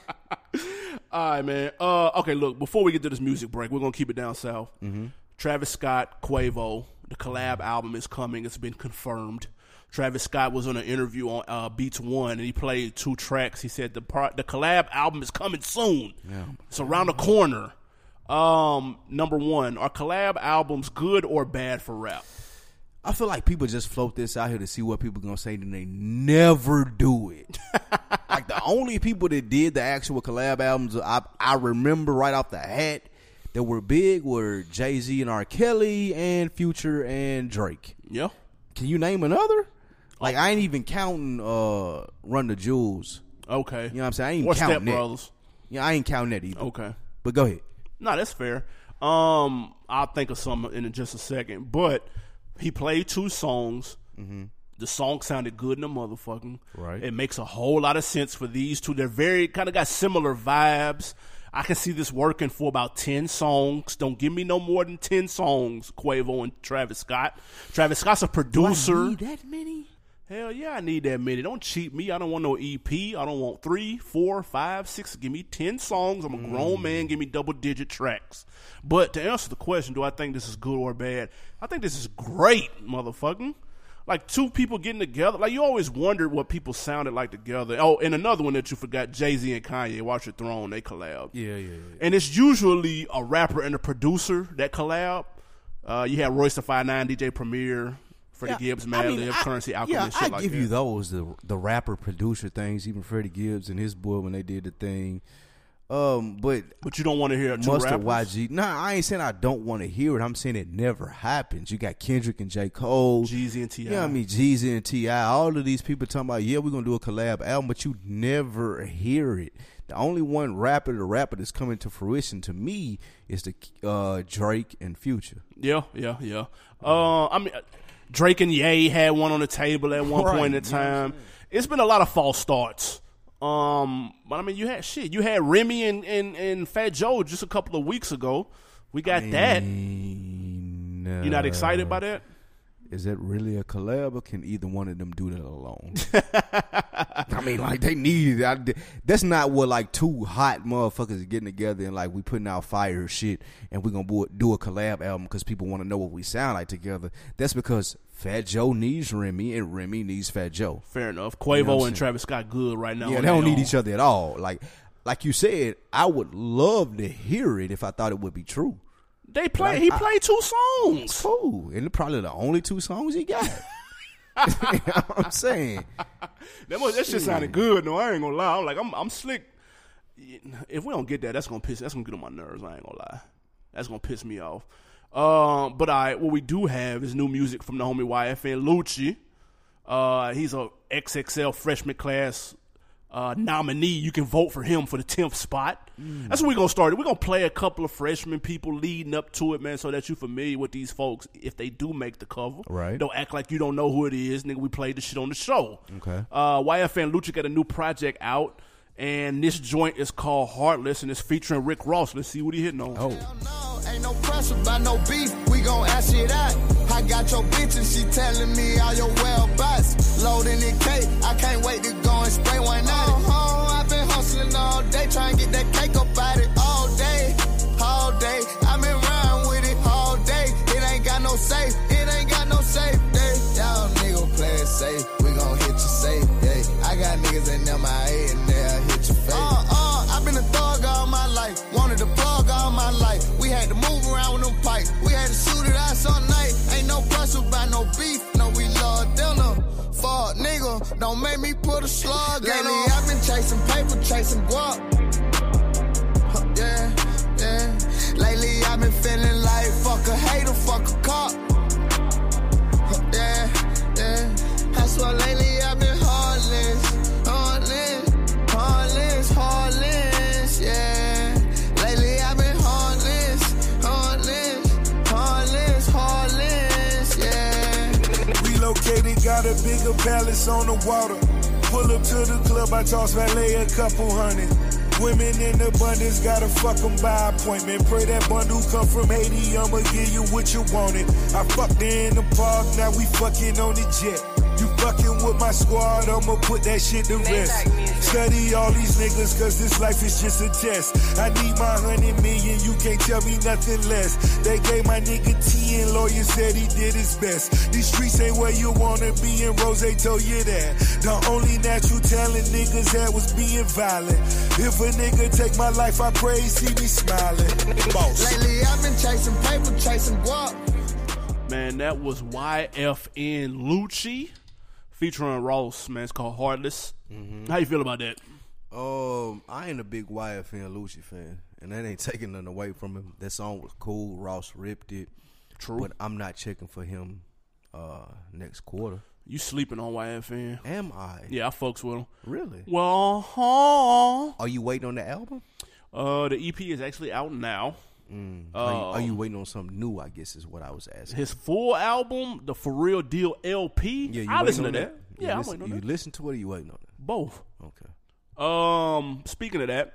All right, man. Uh, okay, look. Before we get to this music break, we're gonna keep it down south. Mm-hmm. Travis Scott, Quavo, the collab album is coming. It's been confirmed. Travis Scott was on an interview on uh, Beats One, and he played two tracks. He said the part, the collab album is coming soon. Yeah. It's around the corner. Um, number one, are collab albums good or bad for rap? I feel like people just float this out here to see what people gonna say, and they never do it. *laughs* like the only people that did the actual collab albums I I remember right off the hat that were big were Jay Z and R. Kelly and Future and Drake. Yeah. Can you name another? Like I ain't even counting uh Run the Jewels. Okay. You know what I'm saying? I ain't or Step counting that. Brothers. Yeah, I ain't counting that either. Okay. But go ahead. No, that's fair. Um, I'll think of some in just a second. But he played two songs. Mm-hmm. The song sounded good in the motherfucking. Right. It makes a whole lot of sense for these two. They're very kind of got similar vibes. I can see this working for about 10 songs. Don't give me no more than 10 songs, Quavo and Travis Scott. Travis Scott's a producer. that many? Hell yeah, I need that many. Don't cheat me. I don't want no EP. I don't want three, four, five, six. Give me 10 songs. I'm a grown man. Give me double digit tracks. But to answer the question, do I think this is good or bad? I think this is great, motherfucking. Like two people getting together. Like you always wondered what people sounded like together. Oh, and another one that you forgot, Jay Z and Kanye, Watch Your Throne, they collab. Yeah, yeah, yeah. And it's usually a rapper and a producer that collab. Uh, you had Royce the Five Nine, DJ Premier, Freddie Gibbs, Madlib, I- Currency, yeah, Alchemist, shit I like give that. you those the the rapper producer things. Even Freddie Gibbs and his boy when they did the thing. Um, but But you don't want to hear two Mustard rappers. YG. Nah, I ain't saying I don't want to hear it. I'm saying it never happens. You got Kendrick and J. Cole. Jeezy and T.I. Yeah, I mean Jeezy and Ti. All of these people talking about yeah, we're gonna do a collab album, but you never hear it. The only one rapper to rapper that's coming to fruition to me is the uh, Drake and Future. Yeah, yeah, yeah. Uh, I mean, Drake and Ye had one on the table at one Right, point in time. It's been a lot of false starts. Um, but I mean, you had shit. You had Remy and, and, and Fat Joe just a couple of weeks ago. We got that. You're You not excited by that? Is that really a collab, or can either one of them do that alone? *laughs* I mean, like they need it. I, that's not what like two hot motherfuckers are getting together and like we putting out fire shit and we gonna do a- collab album because people want to know what we sound like together. That's because Fat Joe needs Remy and Remy needs Fat Joe. Fair enough. You know Quavo and? Travis Scott good right now. Yeah, they don't need own. each other at all. Like, like you said, I would love to hear it if I thought it would be true. They play. Like, he I- played two songs. Cool, and probably the only two songs he got. *laughs* you know I'm saying. That, must, that shit sounded good. No, I ain't gonna lie. I'm like, I'm, I'm slick. If we don't get that, that's gonna piss. That's gonna get on my nerves. I ain't gonna lie. That's gonna piss me off. Um, but I, what we do have is new music from the homie YFN Lucci. Uh, he's a XXL freshman class uh, nominee. You can vote for him for the tenth spot. That's what we're gonna start. We're gonna play a couple of freshman people leading up to it, man, so that you're familiar with these folks. If they do make the cover, Right. Don't act like you don't know who it is, nigga. We played the shit on the show. Okay. Uh, YFN Lucci got a new project out, and this joint is called Heartless, and it's featuring Rick Ross. Let's see what he hitting on. Oh, No, ain't no pressure by no beef. We gon' ask it out. I got your bitch and she telling me all your whereabouts. Loading the cake, I can't wait to go and spray one out. Uh-huh, I've been hustling all day, trying to get that cake up out it all day, all day. I've been riding with it all day. It ain't got no safe, don't make me put a slug in Lately I've been chasing paper, chasing guap. Huh, Yeah, yeah. Lately I've been feeling like fuck a hater, fuck a cop. Huh, Yeah, yeah. I swear lately got a bigger palace on the water. Pull up to the club, I toss valet a couple hundred. Women in abundance, gotta fuck 'em by appointment. Pray that bundle come from Haiti, I'ma give you what you wanted. I fucked in the park, now we fucking on the jet. You fucking with my squad, I'ma put that shit to rest. Study all these niggas, cause this life is just a test. I need my hundred million, you can't tell me nothing less. They gave my nigga 10, lawyer said he did his best. These streets ain't where you wanna be, and Rose told you that. The only natural talent niggas had was being violent. If a nigga take my life, I pray he see me smiling. Boss. Lately I've been chasing paper, chasing guap. Man, that was YFN Lucci featuring Ross. Man, it's called Heartless. Mm-hmm. How you feel about that? Um, I ain't a big YFN Lucci fan, and that ain't *laughs* taking nothing away from him. That song was cool. Ross ripped it. True. But I'm not checking for him uh next quarter. You sleeping on YFN? Am I? Yeah, I fucks with him. Really? Well, huh. Are you waiting on the album? Uh, the EP is actually out now. Are, you, are you waiting on something new? I guess is what I was asking. His full album, the For Real Deal LP. Yeah, you I listen to on that. You Yeah, I'm listen, waiting on you that. listen to it. Or you waiting on it? Both. Okay. Um, speaking of that,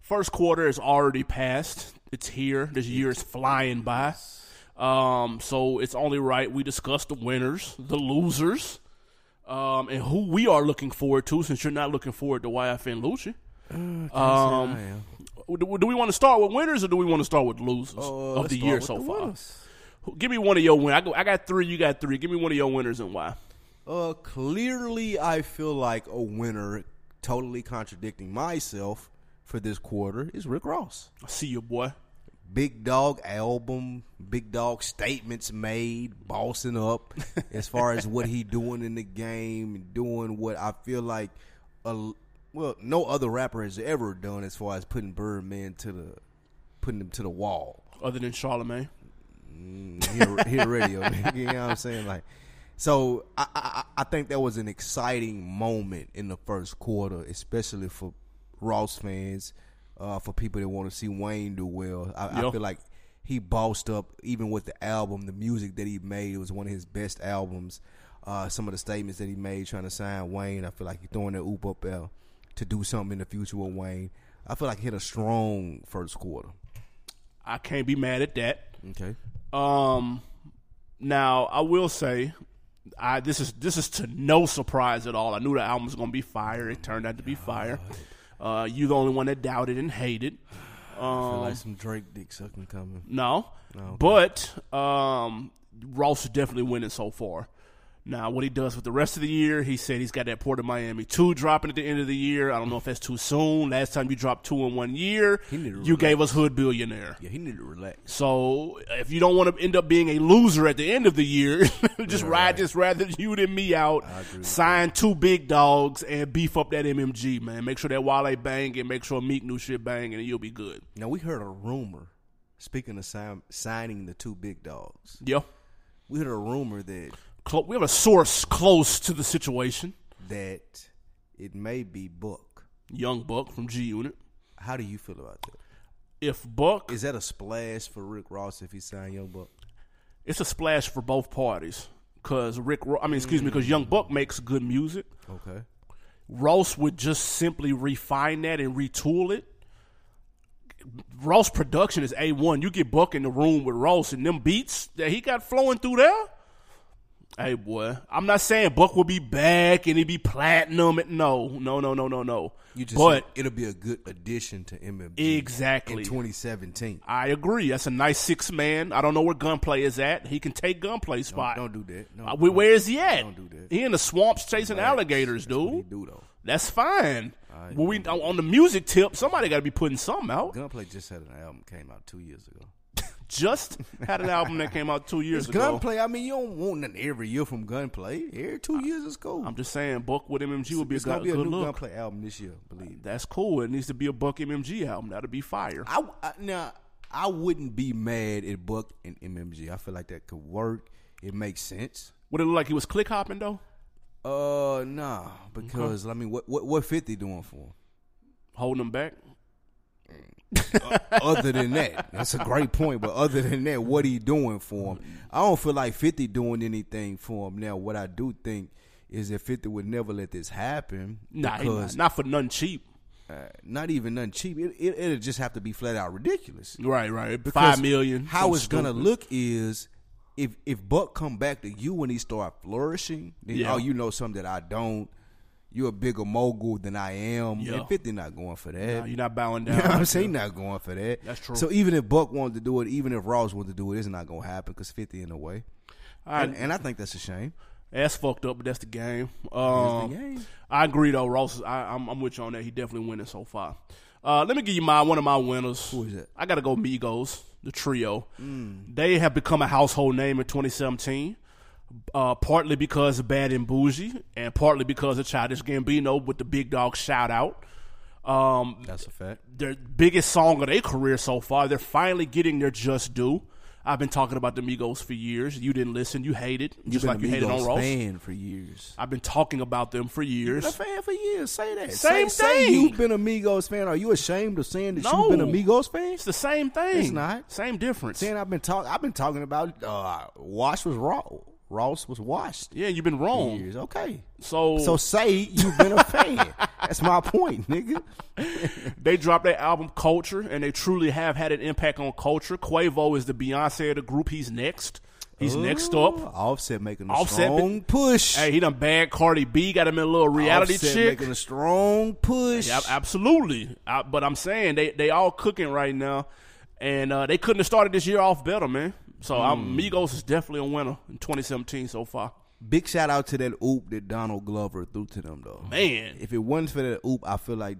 first quarter is already passed. It's here. This year is flying by. Um, so it's only right we discuss the winners, the losers, um, and who we are looking forward to. Since you're not looking forward to YFN Lucci, I um, am. Do, do we want to start with winners or do we want to start with losers Uh, of the year so the far? winners. Give me one of your winners. I, go, I got three. You got three. Give me one of your winners and why. Uh, clearly, I feel like a winner, totally contradicting myself for this quarter, is Rick Ross. I see you, boy. Big Dog album, Big Dog statements made, bossing up *laughs* as far as what he doing in the game, and doing what I feel like, a, well, no other rapper has ever done as far as putting Birdman to the, putting him to the wall. Other than Charlemagne. Hit, hit radio, *laughs* you know what I'm saying? Like, so I, I I think that was an exciting moment in the first quarter, especially for Ross fans, uh, for people that want to see Wayne do well. I, I feel like he bossed up even with the album, the music that he made. It was one of his best albums. Uh, some of the statements that he made trying to sign Wayne, I feel like he throwing that oop up there to do something in the future with Wayne. I feel like he hit a strong first quarter. I can't be mad at that. Okay. Um, now I will say, I this is this is to no surprise at all. I knew the album was gonna be fire. It turned out to be fire. Uh, you the only one that doubted and hated. I feel like some Drake dick sucking coming. No, No. but um, Ross is definitely winning so far. Now, what he does with the rest of the year, he said he's got that Port of Miami two dropping at the end of the year. I don't know if that's too soon. Last time you dropped two in one year, He need to you gave us Hood Billionaire. Yeah, he need to relax. So if you don't want to end up being a loser at the end of the year, *laughs* just ride this rather *laughs* you than me out. Sign two big dogs and beef up that MMG, man. Make sure that Wale bang and make sure Meek new shit bang and you'll be good. Now we heard a rumor. Speaking of sign, signing the two big dogs, Yeah. we heard a rumor that Clo- we have a source close to the situation. that it may be Buck. Young Buck from G Unit. How do you feel about that? If Buck, Is that a splash for Rick Ross if he signed Young Buck? it's a splash for both parties. Cause Rick, Ro- I mean, excuse me, because Young Buck makes good music. Okay. Ross would just simply refine that and retool it. Ross production is A one. You get Buck in the room with Ross and them beats that he got flowing through there. Hey boy, I'm not saying Buck will be back and he be platinum. No, no, no, no, no, no. You just but it'll be a good addition to MMG Exactly. in 2017. I agree. That's a nice six man. I don't know where Gunplay is at. He can take Gunplay spot. Don't do that. No, Uh, where- where is he at? Don't do that. He in the swamps chasing Relax. alligators, That's dude. do though. That's fine. When we on on the music tip, somebody got to be putting something out. Gunplay just had an album came out two years ago. Just had an album that came out two years It's ago. Gunplay. I mean, you don't want nothing every year from Gunplay. Every two years is cool. I'm just saying, Buck with MMG would be a it's good, gonna be a good new look. Gunplay album this year. Believe. That's cool. It needs to be a Buck MMG album. That'd be fire. I, I now I wouldn't be mad at Buck and MMG. I feel like that could work. It makes sense. Would it look like he was click hopping though? Uh, nah, because I mean, what what what Fifty doing for him? Holding him back? *laughs* other than that, that's a great point. But other than that, what he doing for him? I don't feel like Fifty doing anything for him now. What I do think is that Fifty would never let this happen Nah, because not, not for nothing cheap. uh, not even nothing cheap. It, it it'll just have to be flat out ridiculous. Right, right. Because Five million. How it's gonna look is if if Buck come back to you when he start flourishing, then Yeah. oh you know something that I don't. You're a bigger mogul than I am. Yeah. And Fifty not going for that. Nah, you're not bowing *laughs* You down. know what I'm saying? Not going for that. That's true. So even if Buck wanted to do it, even if Ross wanted to do it, it's not going to happen because 50 in the way. And, and I think that's a shame. That's fucked up, but that's the game. Um, the game. I agree though, Ross. I, I'm, I'm with you on that. He definitely winning so far. Uh, let me give you my one of my winners. Who is that? I got to go Migos, the trio. Mm. They have become a household name in 2017. Uh, partly because of Bad and Bougie, and partly because of Childish Gambino with the Big Dog shout out. Um, That's a fact. their biggest song of their career so far. They're finally getting their just due. I've been talking about the Migos for years. You didn't listen. You hated, You've just been like you hated on Ross. fan for years. I've been talking about them for years. Been a fan for years. Say that. Same say, say thing. you've been a Migos fan. Are you ashamed of saying that No. you've been a Migos fan? It's the same thing. It's not. Same difference. Saying I've been talking. I've been talking about uh, Wash was raw. Ross was washed. Yeah, you've been wrong. Years. Okay. So, So say you've been a fan. *laughs* That's my point, nigga. *laughs* they dropped their album Culture, and they truly have had an impact on culture. Quavo is the Beyonce of the group. He's next. He's next up. Offset making a Offset strong been- push. Hey, he done bad Cardi B. Got him in a little reality Offset chick. making a strong push. Yeah, absolutely. I, but I'm saying they they all cooking right now, and uh, they couldn't have started this year off better, man. So Hmm. I'm, Migos is definitely a winner in 2017 so far. Big shout out to that oop that Donald Glover threw to them though. Man, If it wasn't for that oop, I feel like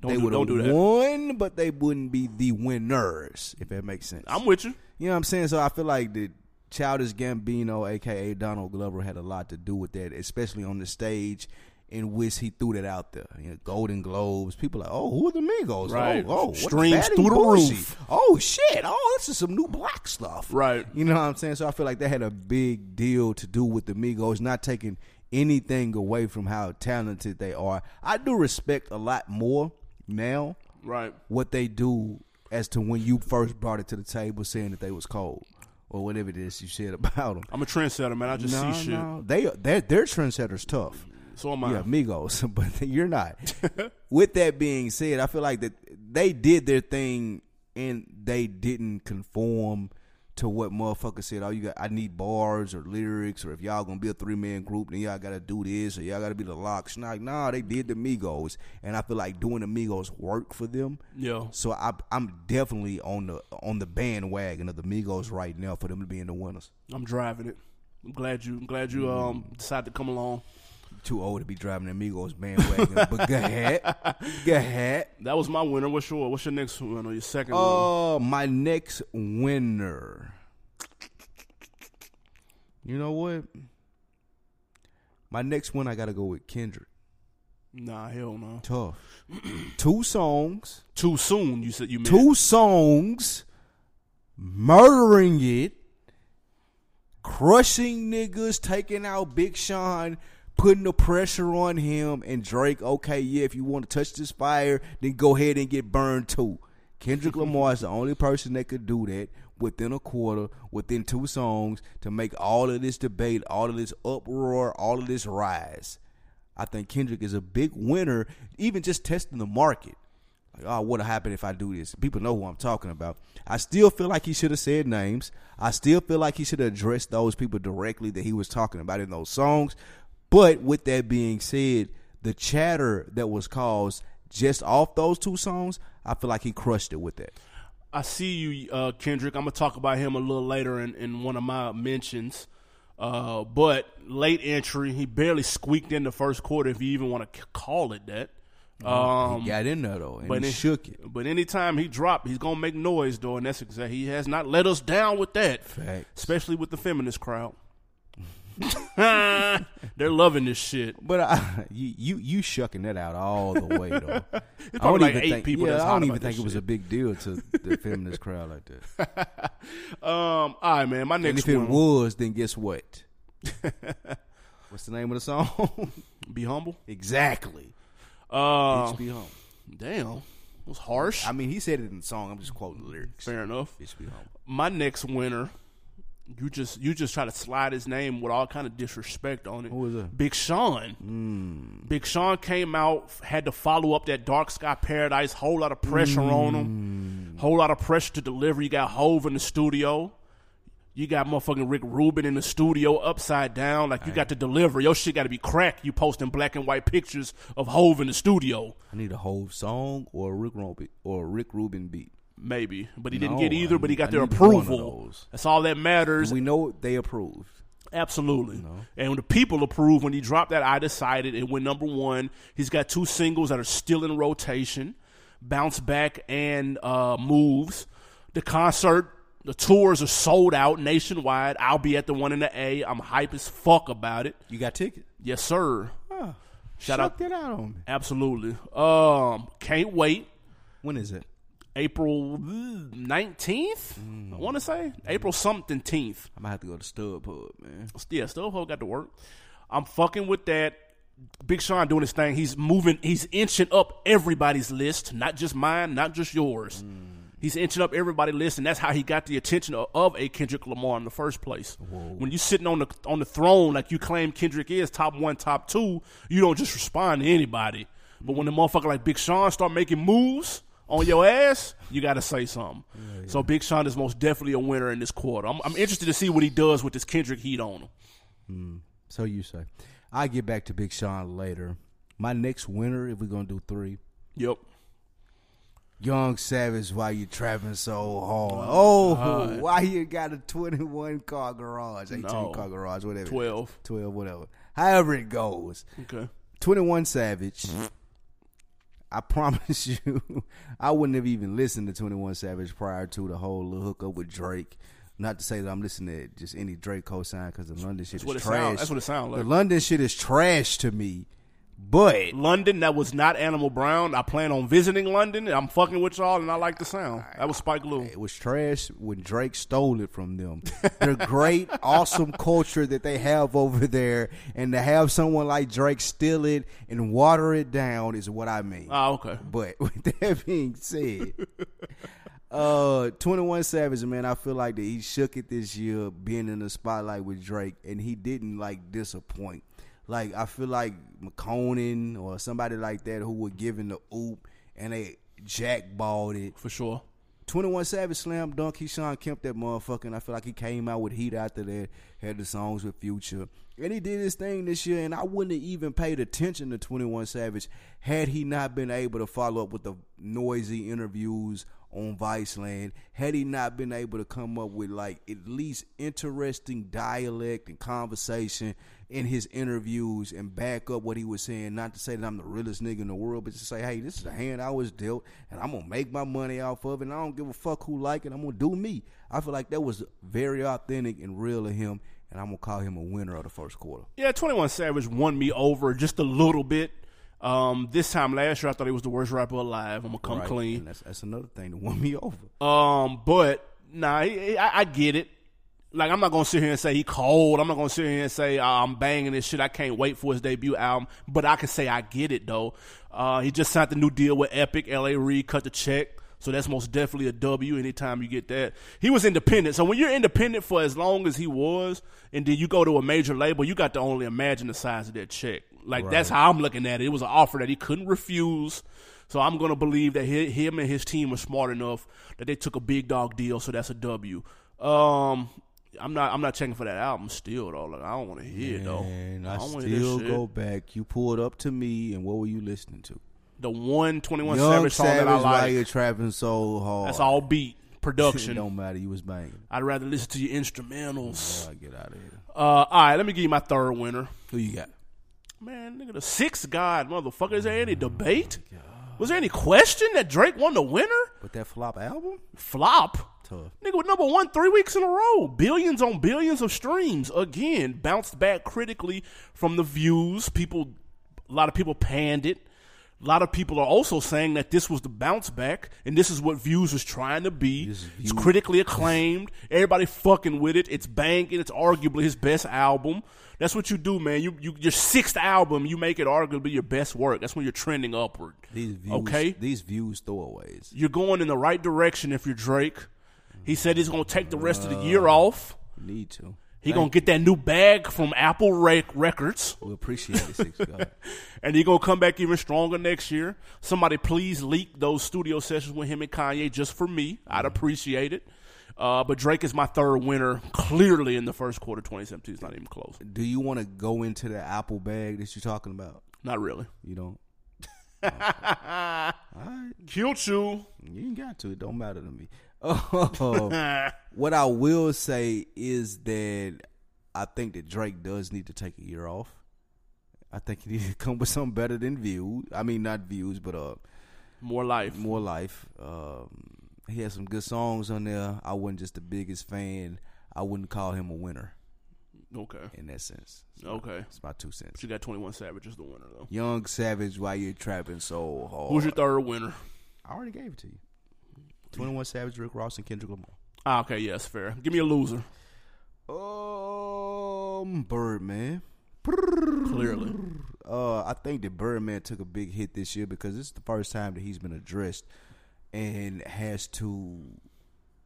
Don't they would have won, but they wouldn't be the winners. If that makes sense. I'm with you. You know what I'm saying? So I feel like the Childish Gambino, aka Donald Glover, had a lot to do with that, especially on the stage in which he threw that out there. You know, Golden Globes. People are like, oh, who are the Migos? Oh, right. Oh, oh Streams through the Bougie? roof. Oh shit! Oh, this is some new black stuff. Right. You know what I'm saying? So I feel like that had a big deal to do with the Migos, not taking anything away from how talented they are. I do respect a lot more now Right. what they do as to when you first brought it to the table saying that they was cold or whatever it is you said *laughs* about them. I'm a trendsetter, man. I just no, see shit. no, they their their trendsetters tough. So am I. Yeah, Migos, *laughs* but you're not. *laughs* With that being said, I feel like that they did their thing and they didn't conform to what motherfuckers said. Oh, you got I need bars or lyrics, or if y'all gonna be a three man group, then y'all gotta do this, or y'all gotta be the locks. Like, nah, they did the Migos, and I feel like doing the Migos work for them. Yeah. So I, I'm definitely on the on the bandwagon of the Migos right now for them to be in the winners. I'm driving it. I'm glad you. I'm glad you um decided to come along. Too old to be driving the Migos bandwagon, but go ahead, go *laughs* ahead. That was my winner. What's your What's your next winner? Your second one? Oh, my next winner. You know what? My next one, I gotta go with Kendrick. Nah, hell no. Tough. *clears throat* Two songs. Too soon. You said you meant. Two songs. Murdering it. Crushing niggas. Taking out Big Sean. Putting the pressure on him and Drake. Okay, yeah, if you want to touch this fire, then go ahead and get burned too. Kendrick Lamar is the only person that could do that within a quarter, within two songs, to make all of this debate, all of this uproar, all of this rise. I think Kendrick is a big winner, even just testing the market. Like, oh, what'll happen if I do this? People know who I'm talking about. I still feel like he should have said names. I still feel like he should have addressed those people directly that he was talking about in those songs. But with that being said, the chatter that was caused just off those two songs, I feel like he crushed it with that. I see you, uh, Kendrick. I'm gonna talk about him a little later in, in one of my mentions. Uh, but late entry, he barely squeaked in the first quarter, if you even want to call it that. Um, he got in there though, and but he it- shook it. But anytime he dropped, he's gonna make noise though, and that's exactly he has not let us down with that. Facts. Especially with the feminist crowd. *laughs* They're loving this shit. But I, *laughs* you, you you shucking that out all the way though. *laughs* I probably like eight think, Yeah, I don't even think it was a big deal to the feminist crowd like that. Um, all right, man. My And next if it one, was, then guess what? What's the name of the song? be humble. exactly. Uh, Bitch be humble. damn, it was harsh. I mean, he said it in the song. I'm just quoting the lyrics. Fair enough. Bitch be home. My next winner, you just you just try to slide his name with all kind of disrespect on it. Who was that? Hmm. Big Sean. Big Sean came out, had to follow up that Dark Sky Paradise. Whole lot of pressure on Hmm. him. Whole lot of pressure to deliver. You got Hove in the studio. You got motherfucking Rick Rubin in the studio upside down. Like you got to deliver. Your shit got to be crack. You posting black and white pictures of Hove in the studio. I need a whole song or a Rick Rubin or a Rick Rubin beat. Maybe, but he didn't No, get either. I but he got I their need one of approval. That's all that matters. We know they approved. Absolutely. And when the people approve, when he dropped that I Decided, it went number one. He's got two singles that are still in rotation Bounce Back and uh, Moves. The concert, the tours are sold out nationwide. I'll be at the one in the A. I'm hype as fuck about it. You got tickets? Yes, sir. Shout Shout out. that out on me. Absolutely. Um, can't wait. When is it? April nineteenth. I want to say April something tenth. I might have to go to Stud Pub, man. Yeah, Stovho got to work. I'm fucking with that. Big Sean doing his thing. He's moving. He's inching up everybody's list, not just mine, not just yours. He's inching up everybody's list, and that's how he got the attention of, of a Kendrick Lamar in the first place. When you're sitting on the on the throne like you claim Kendrick is top one, top two, you don't just respond to anybody. But when the motherfucker like Big Sean start making moves on your ass, you got to say something. So Big Sean is most definitely a winner in this quarter. I'm, I'm interested to see what he does with this Kendrick heat on him. Hmm. So you say. I get back to Big Sean later. My next winner, if we're gonna do three, Yep. Young Savage, why you trapping so hard? Oh, oh *laughs* why you got a 21 car garage, 18 No. car garage, whatever. 12. 12, whatever. However it goes. Okay. 21 Savage. *laughs* I *laughs* promise you, I wouldn't have even listened to 21 Savage prior to the whole little hookup with Drake. Not to say that I'm listening to just any Drake cosign because the London shit That's is trash. sound- that's what it sound like. The London shit is trash to me. But London, that was not Animal Brown. I plan on visiting London. I'm fucking with y'all, and I like the sound. That was Spike Lee. It was trash when Drake stole it from them. the *laughs* great, awesome culture that they have over there, and to have someone like Drake steal it and water it down is what I mean. Oh, okay. But *laughs* with that being said, uh, Twenty One Savage, man, I feel like that he shook it this year, being in the spotlight with Drake, and he didn't like disappoint. Like I feel like McConan or somebody like that who were given the oop and they jackballed it. For sure. 21 Savage slam dunk. He Shawn Kemp that motherfucker. And I feel like he came out with heat after that. Had the songs with Future. And he did his thing this year. And I wouldn't have even paid attention to 21 Savage had he not been able to follow up with the noisy interviews on Viceland. Had he not been able to come up with like at least interesting dialect and conversation in his interviews and back up what he was saying. Not to say that I'm the realest nigga in the world, but to say, hey, this is a hand I was dealt, and I'm gonna make my money off of it. And I don't give a fuck who like it. I'm gonna do me. I feel like that was very authentic and real of him, and I'm gonna call him a winner of the first quarter. Yeah, 21 Savage won me over just a little bit. Um, this time last year, I thought he was the worst rapper alive. I'm gonna come Right? clean. That's that's another thing that won me over. Um, but nah, he- I, I get it. Like I'm not gonna sit here and say he cold. I'm not gonna sit here and say uh, I'm banging this shit. I can't wait for his debut album. But I can say I get it though. Uh, he just signed the new deal with Epic. L.A. Reid cut the check, so that's most definitely a W. Anytime you get that, he was independent. So when you're independent for as long as he was, and then you go to a major label, you got to only imagine the size of that check. Like that's how I'm looking at it. It was an offer that he couldn't refuse. So I'm gonna believe that hi- him and his team were smart enough that they took a big dog deal. So that's a W. Um, I'm not. I'm not checking for that album still though. Like I don't want to hear it though. And I, hear still go back. You pulled up to me, and what were you listening to? The one Twenty One Savage song Savage, that I why like. you trapping so hard? That's all beat *laughs* It production. don't matter. You was banging. I'd rather listen to your instrumentals. Oh, get out of here. Uh, all right, let me give you my third winner. Who you got? Man, nigga, the sixth god, motherfucker. Is there any debate? Was there any question that Drake won the winner? With that flop album? Flop. Tough. Nigga with number one three weeks in a row. Billions on billions of streams. Again, bounced back critically from the views. People, a lot of people panned it. A lot of people are also saying that this was the bounce back, and this is what Views was trying to be. It's Views. critically acclaimed. Everybody fucking with it. It's banging. It's arguably his best album. That's what you do, man. You, you your sixth album, you make it arguably your best work. That's when you're trending upward. These views, Okay? These views throwaways. You're going in the right direction if you're Drake. He said he's gonna take the rest of the year uh, off. Need to. He gonna get that new bag from Apple Rec- Records, We appreciate it, Six God. *laughs* and he gonna come back even stronger next year. Somebody please leak those studio sessions with him and Kanye just for me. I'd appreciate it. Uh, but Drake is my third winner, clearly in the first quarter, 2017. It's not even close. Do you want to go into the Apple bag that you're talking about? Not really. You don't. *laughs* Killed you. You ain't got to. It don't matter to me. Oh, *laughs* what I will say is that I think that Drake does need to take a year off. I think he needs to *laughs* come with something better than views. I mean, not views, but uh, More life. more life. Um, he has some good songs on there. I wasn't just the biggest fan. I wouldn't call him a winner Okay. in that sense. Okay. It's my two cents. But you got 21 Savage as the winner, though. Young Savage, why you trapping so hard? Who's your third winner? I already gave it to you. Twenty One Savage, Rick Ross, and Kendrick Lamar. Ah, okay, yes, fair. Give me a loser. Um, Birdman. Clearly, Uh, I think that Birdman took a big hit this year because this is the first time that he's been addressed and has to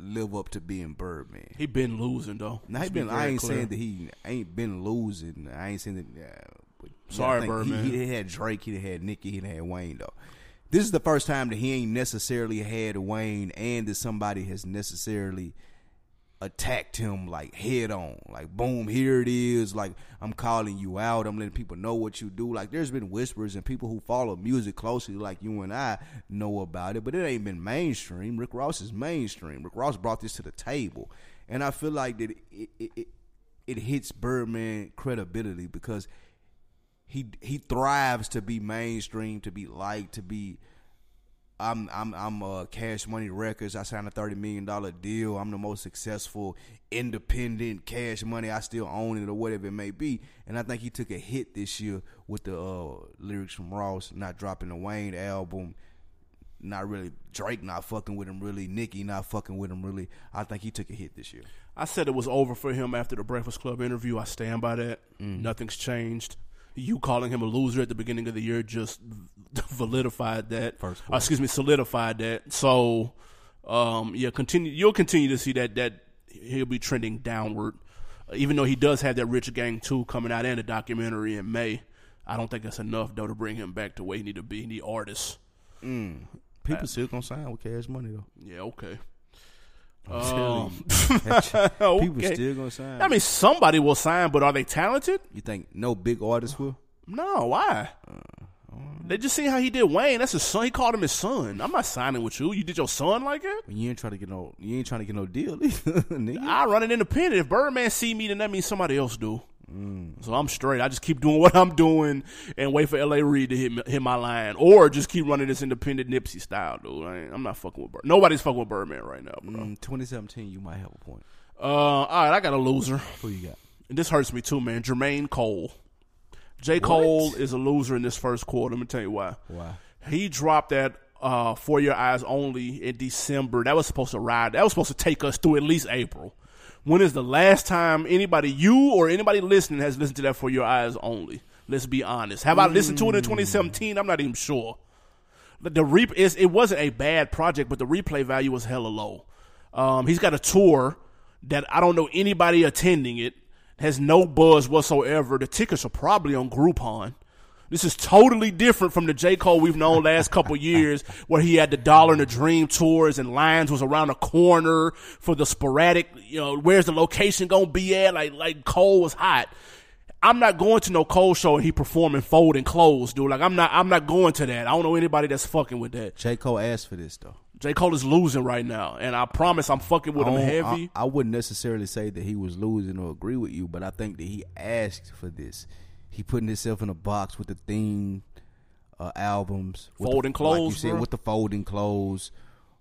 live up to being Birdman. he been losing though. Now, he Let's be been, I ain't clear. saying that he ain't been losing. I ain't saying that. Uh, but Sorry, Birdman. He, he had Drake. He had Nicki. He had Wayne though. This is the first time that he ain't necessarily had Wayne, and that somebody has necessarily attacked him like head on. Like boom, here it is. Like I'm calling you out. I'm letting people know what you do. Like there's been whispers and people who follow music closely, like you and I, know about it, but it ain't been mainstream. Rick Ross is mainstream. Rick Ross brought this to the table, and I feel like that it it, it, it hits Birdman credibility because he he thrives to be mainstream, to be liked, to be. I'm I'm I'm uh, Cash Money Records. I signed a thirty million dollar deal. I'm the most successful independent Cash Money. I still own it or whatever it may be. And I think he took a hit this year with the uh, lyrics from Ross, not dropping the Wayne album, not really Drake not fucking with him really, Nicki not fucking with him really. I think he took a hit this year. I said it was over for him after the Breakfast Club interview. I stand by that. Mm. Nothing's changed. You calling him a loser at the beginning of the year just *laughs* validified that. First Uh, excuse me, solidified that. So, um, yeah, continue. You'll continue to see that that he'll be trending downward, Uh, even though he does have that Rich Gang two coming out and a documentary in May. I don't think that's enough though to bring him back to where he need to be. He need artists. People still gonna sign with Cash Money though. Yeah, okay. I'm oh. telling you. *laughs* People okay. still gonna sign. I mean, somebody will sign, but are they talented? you think no big artist will? No, why? Uh, they just see how he did Wayne. That's his son. He called him his son. I'm not signing with you. You did your son like that? You ain't trying to get no. You ain't trying to get no deal, *laughs* either, nigga. I run it independent. If Birdman see me, then that means somebody else do. So I'm straight. I just keep doing *laughs* what I'm doing and wait for L.A. Reid to hit hit my line, or just keep running this independent Nipsey style, dude. I I'm not fucking with Bird. Nobody's fucking with Birdman right now, bro. Mm, 2017, you might have a point. Uh, all right, I got a loser. Who you got? And this hurts me too, man. Jermaine Cole. J. Cole is a loser in this first quarter. Let me tell you why. Why? He dropped that uh, For Your Eyes Only in December. That was supposed to ride. That was supposed to take us through at least April. When is the last time anybody, you or anybody listening, has listened to that For Your Eyes Only? Let's be honest. Have I listened to it in 2017? I'm not even sure. The, the re- it wasn't a bad project, but the replay value was hella low. Um, he's got a tour that I don't know anybody attending it. Has no buzz whatsoever. The tickets are probably on Groupon. This is totally different from the J. Cole we've known last couple *laughs* years where he had the Dollar and the Dream tours and lines was around the corner for the sporadic, you know, where's the location gonna be at? Like, like Cole was hot. I'm not going to no Cole show and he performing folding clothes, dude. Like I'm not, I'm not going to that. I don't know anybody that's fucking with that. J. Cole asked for this though. J. Cole is losing right now, and I promise I'm fucking with him heavy. I, I wouldn't necessarily say that he was losing or agree with you, but I think that he asked for this. He putting himself in a box with the theme uh, albums, with Folding the, like you said, bro. with the folding clothes,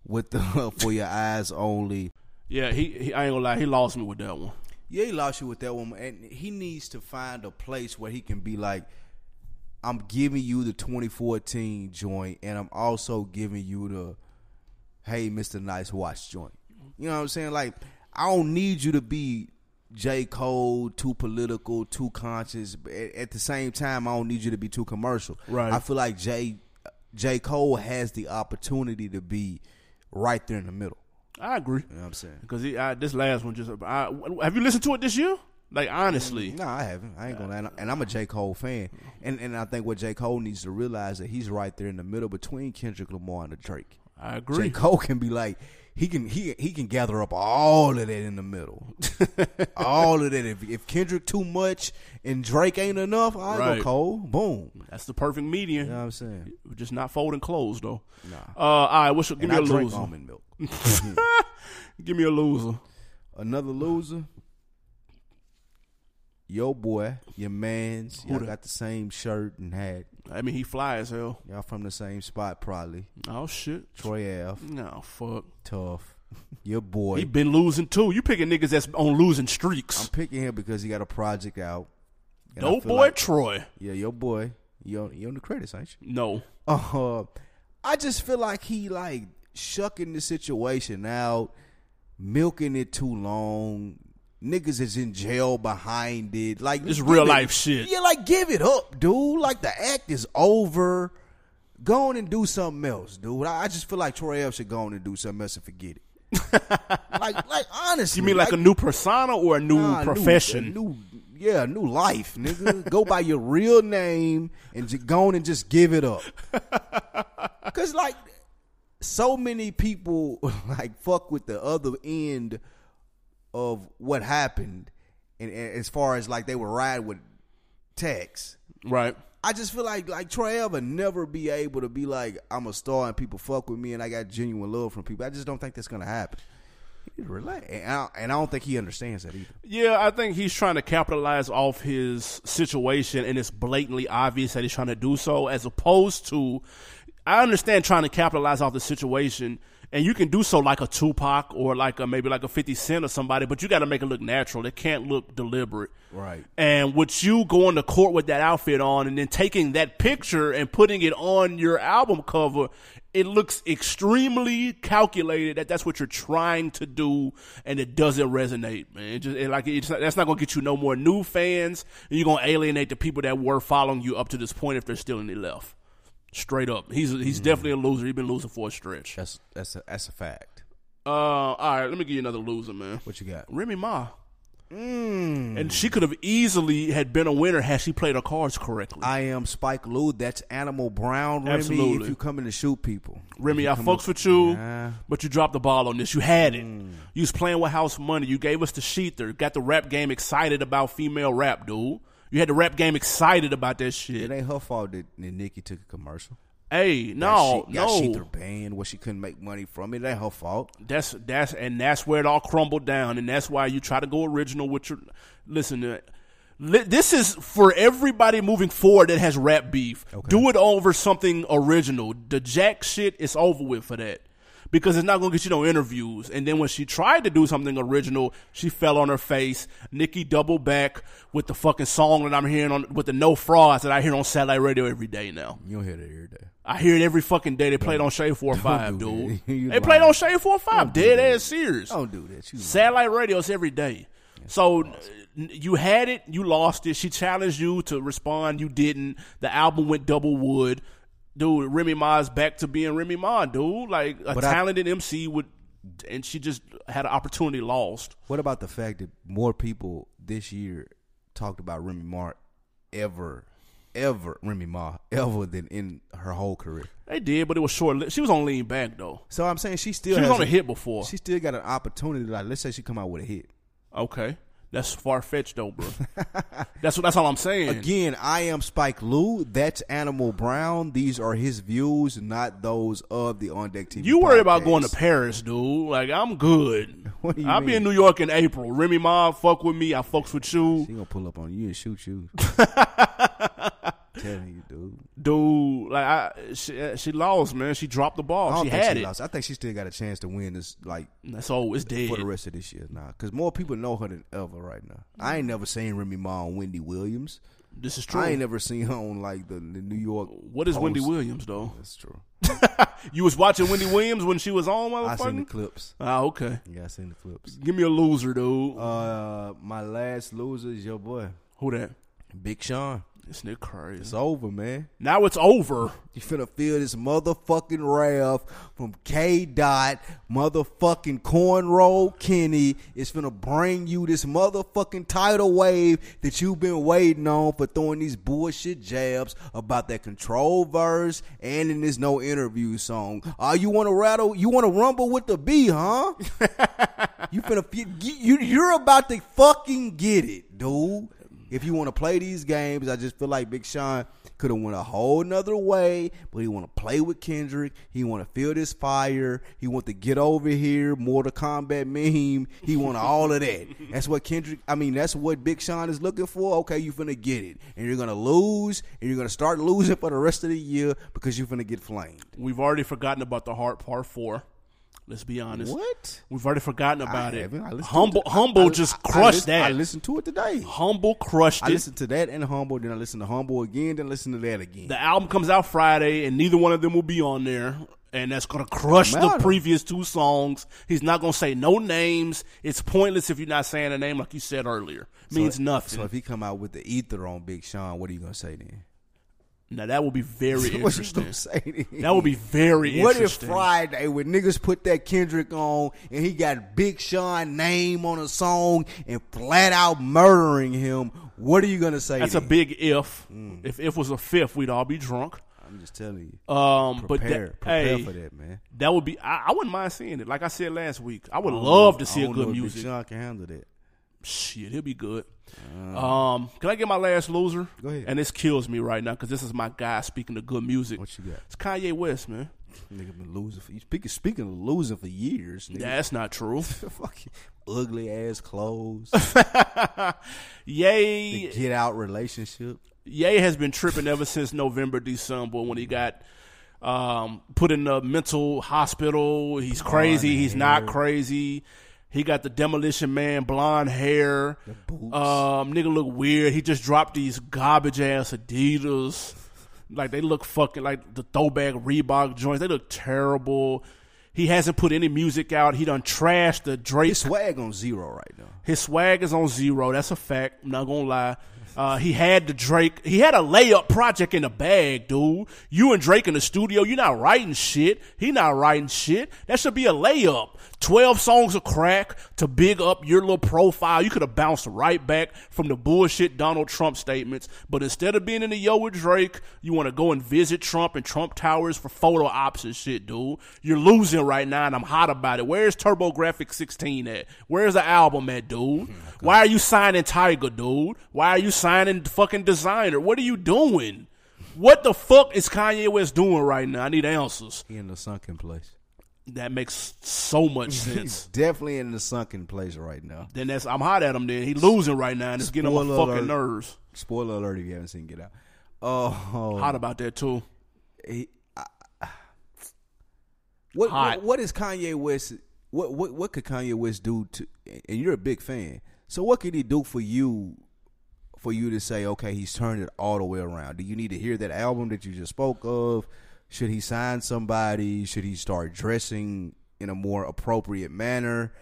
with the *laughs* for your eyes only. yeah, he, he, I ain't gonna lie, he lost me with that one. Yeah, he lost you with that one, and he needs to find a place where he can be like, I'm giving you the 2014 joint, and I'm also giving you the, hey, Mr. Nice Watch joint. You know what I'm saying? Like, I don't need you to be J. Cole, too political, too conscious. But at, at the same time, I don't need you to be too commercial. Right. I feel like J. J. Cole has the opportunity to be right there in the middle. I agree. You know what I'm saying? Because this last one just I, have you listened to it this year? Like honestly, mm, No, I haven't. I ain't gonna. And I'm a J Cole fan, and and I think what J Cole needs to realize that he's right there in the middle between Kendrick Lamar and the Drake. I agree. J Cole can be like he can he he can gather up all of that in the middle, *laughs* all of that. If, if Kendrick too much and Drake ain't enough, I Right. go Cole. Boom. That's the perfect median. You know what I'm saying? Just not folding clothes though. Nah. Uh, all right, what's your, give And me I a loser. almond milk. *laughs* *laughs* Give me a loser. Another loser. Yo boy, your man's. Y'all got the same shirt and hat. I mean, he fly as hell. Y'all from the same spot probably. Oh shit. Troy Ave. No fuck. tough. Your boy. He been losing too. You picking niggas that's on losing streaks. I'm picking him because he got a project out. And I Dope feel boy like- Troy. yeah, your boy. You on, you on the credits, ain't you? No. Uh, I just feel like he like shucking the situation out, milking it too long. Niggas is in jail behind it. Like It's real it- life shit. Yeah, like give it up, dude. Like the act is over. Go on and do something else, dude. I, I just feel like Troy Ave should go on and do something else and forget it. *laughs* like, like honestly, You mean like, a new persona or a new Nah, profession? New, new, yeah, new life, nigga. Go by your real name and just go on and just give it up. *laughs* Cause like so many people *laughs* like fuck with the other end of what happened, and, and as far as like they would ride with Tax. right. I just feel like like Troy Ava never be able to be like I'm a star and people fuck with me and I got genuine love from people. I just don't think that's gonna happen. Relax, and I, and I don't think he understands that either. Yeah, I think he's trying to capitalize off his situation, and it's blatantly obvious that he's trying to do so, as opposed to. I understand trying to capitalize off the situation, and you can do so like a Tupac or like a, maybe like a 50 Cent or somebody, but you got to make it look natural. It can't look deliberate. Right. And with you going to court with that outfit on and then taking that picture and putting it on your album cover, it looks extremely calculated that that's what you're trying to do and it doesn't resonate, man. It just it like it's not, that's not going to get you no more new fans you're going to alienate the people that were following you up to this point if they're still any left. Straight up. He's he's definitely a loser. He's been losing for a stretch. That's that's a, that's a fact. Uh all right, let me give you another loser, man. What you got? Remy Ma. Mm. And she could have easily had been a winner had she played her cards correctly. I am Spike Lee. That's Animal Brown, Remy. Absolutely. If you coming to shoot people, Remy, I you fucks coming- with you, Nah. but you dropped the ball on this. You had it. Mm. You was playing with house money. You gave us the shETHER. Got the rap game excited about female rap, dude. You had the rap game excited about that shit. It ain't her fault that, that Nicki took a commercial. Hey, Got no, she, got she no. their band where she couldn't make money from it. It ain't her fault. That's that's and that's where it all crumbled down, and that's why you try to go original with your. Listen, uh, li- this is for everybody moving forward that has rap beef. Do it over something original. The Jack shit is over with for that because it's not gonna get you no interviews. And then when she tried to do something original, she fell on her face. Nicki double back with the fucking song that I'm hearing on with the no frauds that I hear on satellite radio every day now. You don't hear that every day. I hear it every fucking day. They played on Shade Four *laughs* Five, dude. *laughs* They played lying. on Shade Four Five, dead ass serious. Don't do that. You Satellite radios every day. So n- you had it, you lost it. She challenged you to respond, you didn't. The album went double wood. Dude, Remy Ma is back to being Remy Ma, dude. Like a But I- talented MC would and she just had an opportunity lost. What about the fact that more people this year talked about Remy Ma ever, ever Remy Ma ever than in her whole career? They did, but it was short lived. She was on lean back though. So I'm saying she still She was on a hit before. She still got an opportunity. Like let's say she come out with a hit. Okay. That's far fetched though, bro. *laughs* that's what that's all I'm saying. Again, I am Spike Lou. That's Animal Brown. These are his views, not those of the On Deck TV. You worry about going to Paris, dude. Like I'm good. *laughs* What do you I'll be in New York in April. Remy Ma, fuck with me. I fucks with you, She gonna pull up on you and shoot you. *laughs* Telling you, dude. dude. Like I, she, she lost, man. She dropped the ball. She had she it. lost. I think she still got a chance to win this, like That's all. It's dead. for the rest of this year now, because more people know her than ever right now. I ain't never seen Remy Ma on Wendy Williams. This is true. I ain't never seen her on like the, the New York. what is Wendy Williams though? That's true. *laughs* You was watching Wendy Williams when she was on, I seen the clips. Ah, okay. Yeah, I seen the clips. Give me a loser, dude. Uh, my last loser is your boy, Who that? Big Sean. This nigga crazy. It's over, man. Now it's over. You finna feel this motherfucking wrath from K Dot, motherfucking cornrow Kenny. It's finna bring you this motherfucking tidal wave that you've been waiting on for throwing these bullshit jabs about that control verse and in this no interview song. Uh, you wanna rattle, you wanna rumble with the B, huh? *laughs* you finna, you, you're about to fucking get it, dude. If you want to play these games, I just feel like Big Sean could have went a whole nother way, but he want to play with Kendrick. He want to feel this fire. He want to get over here, Mortal Kombat meme. He want all of that. *laughs* That's what Kendrick. I mean, that's what Big Sean is looking for. Okay, you finna get it, and you're gonna lose, and you're gonna start losing for the rest of the year because you're finna get flamed. We've already forgotten about the heart part four. Let's be honest. What? We've already forgotten about I it. Humble, to humble I- just I- crushed that. I listened to it today. Humble crushed I listened to that and Humble, then I listened to Humble again, then listen to that again. The album comes out Friday, and neither one of them will be on there. and that's gonna crush the previous two songs. He's not gonna say no names. It's pointless if you're not saying a name like you said earlier. It Means so, nothing. So if he come out with the ether on Big Sean, what are you gonna say then? Now that would be very *laughs* what you interesting. That would be very interesting. What if. Friday when niggas put that Kendrick on and he got Big Sean name on a song and flat out murdering him? What are you gonna say? That's a then? big if. Mm. If if was a fifth, we'd all be drunk. I'm just telling you. Um, but Prepare, that, prepare hey, for that, man. that would be. I, I wouldn't mind seeing it. Like I said last week, I would love to see I a good know if Big music. Sean can handle that. Shit, he'll be good. um, can I get my last loser? Go ahead. And this kills me right now because this is my guy speaking of good music. What you got? It's Kanye West, man. Nigga been losing for speaking speaking of losing for years. Nigga. That's not true. *laughs* fucking ugly ass clothes. *laughs* Yay, get out relationship. Ye has been tripping ever since November, December when he got um, put in the mental hospital. He's crazy. He's not crazy. He got the demolition man blonde hair. boots. Um, nigga look weird. He just dropped these garbage ass Adidas. Like they look fucking like the throwback Reebok joints. They look terrible. He hasn't put any music out. He done trashed the Drake His swag on zero right now. his swag is on zero. That's a fact. I'm not gonna lie. Uh, he had the Drake. He had a layup project in the bag, dude. You and Drake in the studio. You're not writing shit. He not writing shit. That should be a layup. Twelve songs of crack to big up your little profile. You could have bounced right back from the bullshit Donald Trump statements. But instead of being in the yo with Drake, you want to go and visit Trump and Trump Towers for photo ops and shit, dude. You're losing right now, and I'm hot about it. Where's TurboGrafx 16 at? Where's the album at, dude? Hmm, Why are you signing Tyga, dude? Why are you signing fucking Desiigner? What are you doing? What the fuck is Kanye West doing right now? I need answers. He in the sunken place. That makes so much He's sense. definitely in the sunken place right now. then that's I'm hot at him. Then he's losing right now, and it's getting on my fucking alert. nerves. Spoiler alert if you haven't seen Get Out. Oh, Hot about that too. he, I, what, Hot. what what is Kanye West? What what what could Kanye West do to? And you're a big fan, so what could he do for you? For you to say, okay, he's turned it all the way around. Do you need to hear that album that you just spoke of? Should he sign somebody? Should he start dressing in a more appropriate manner?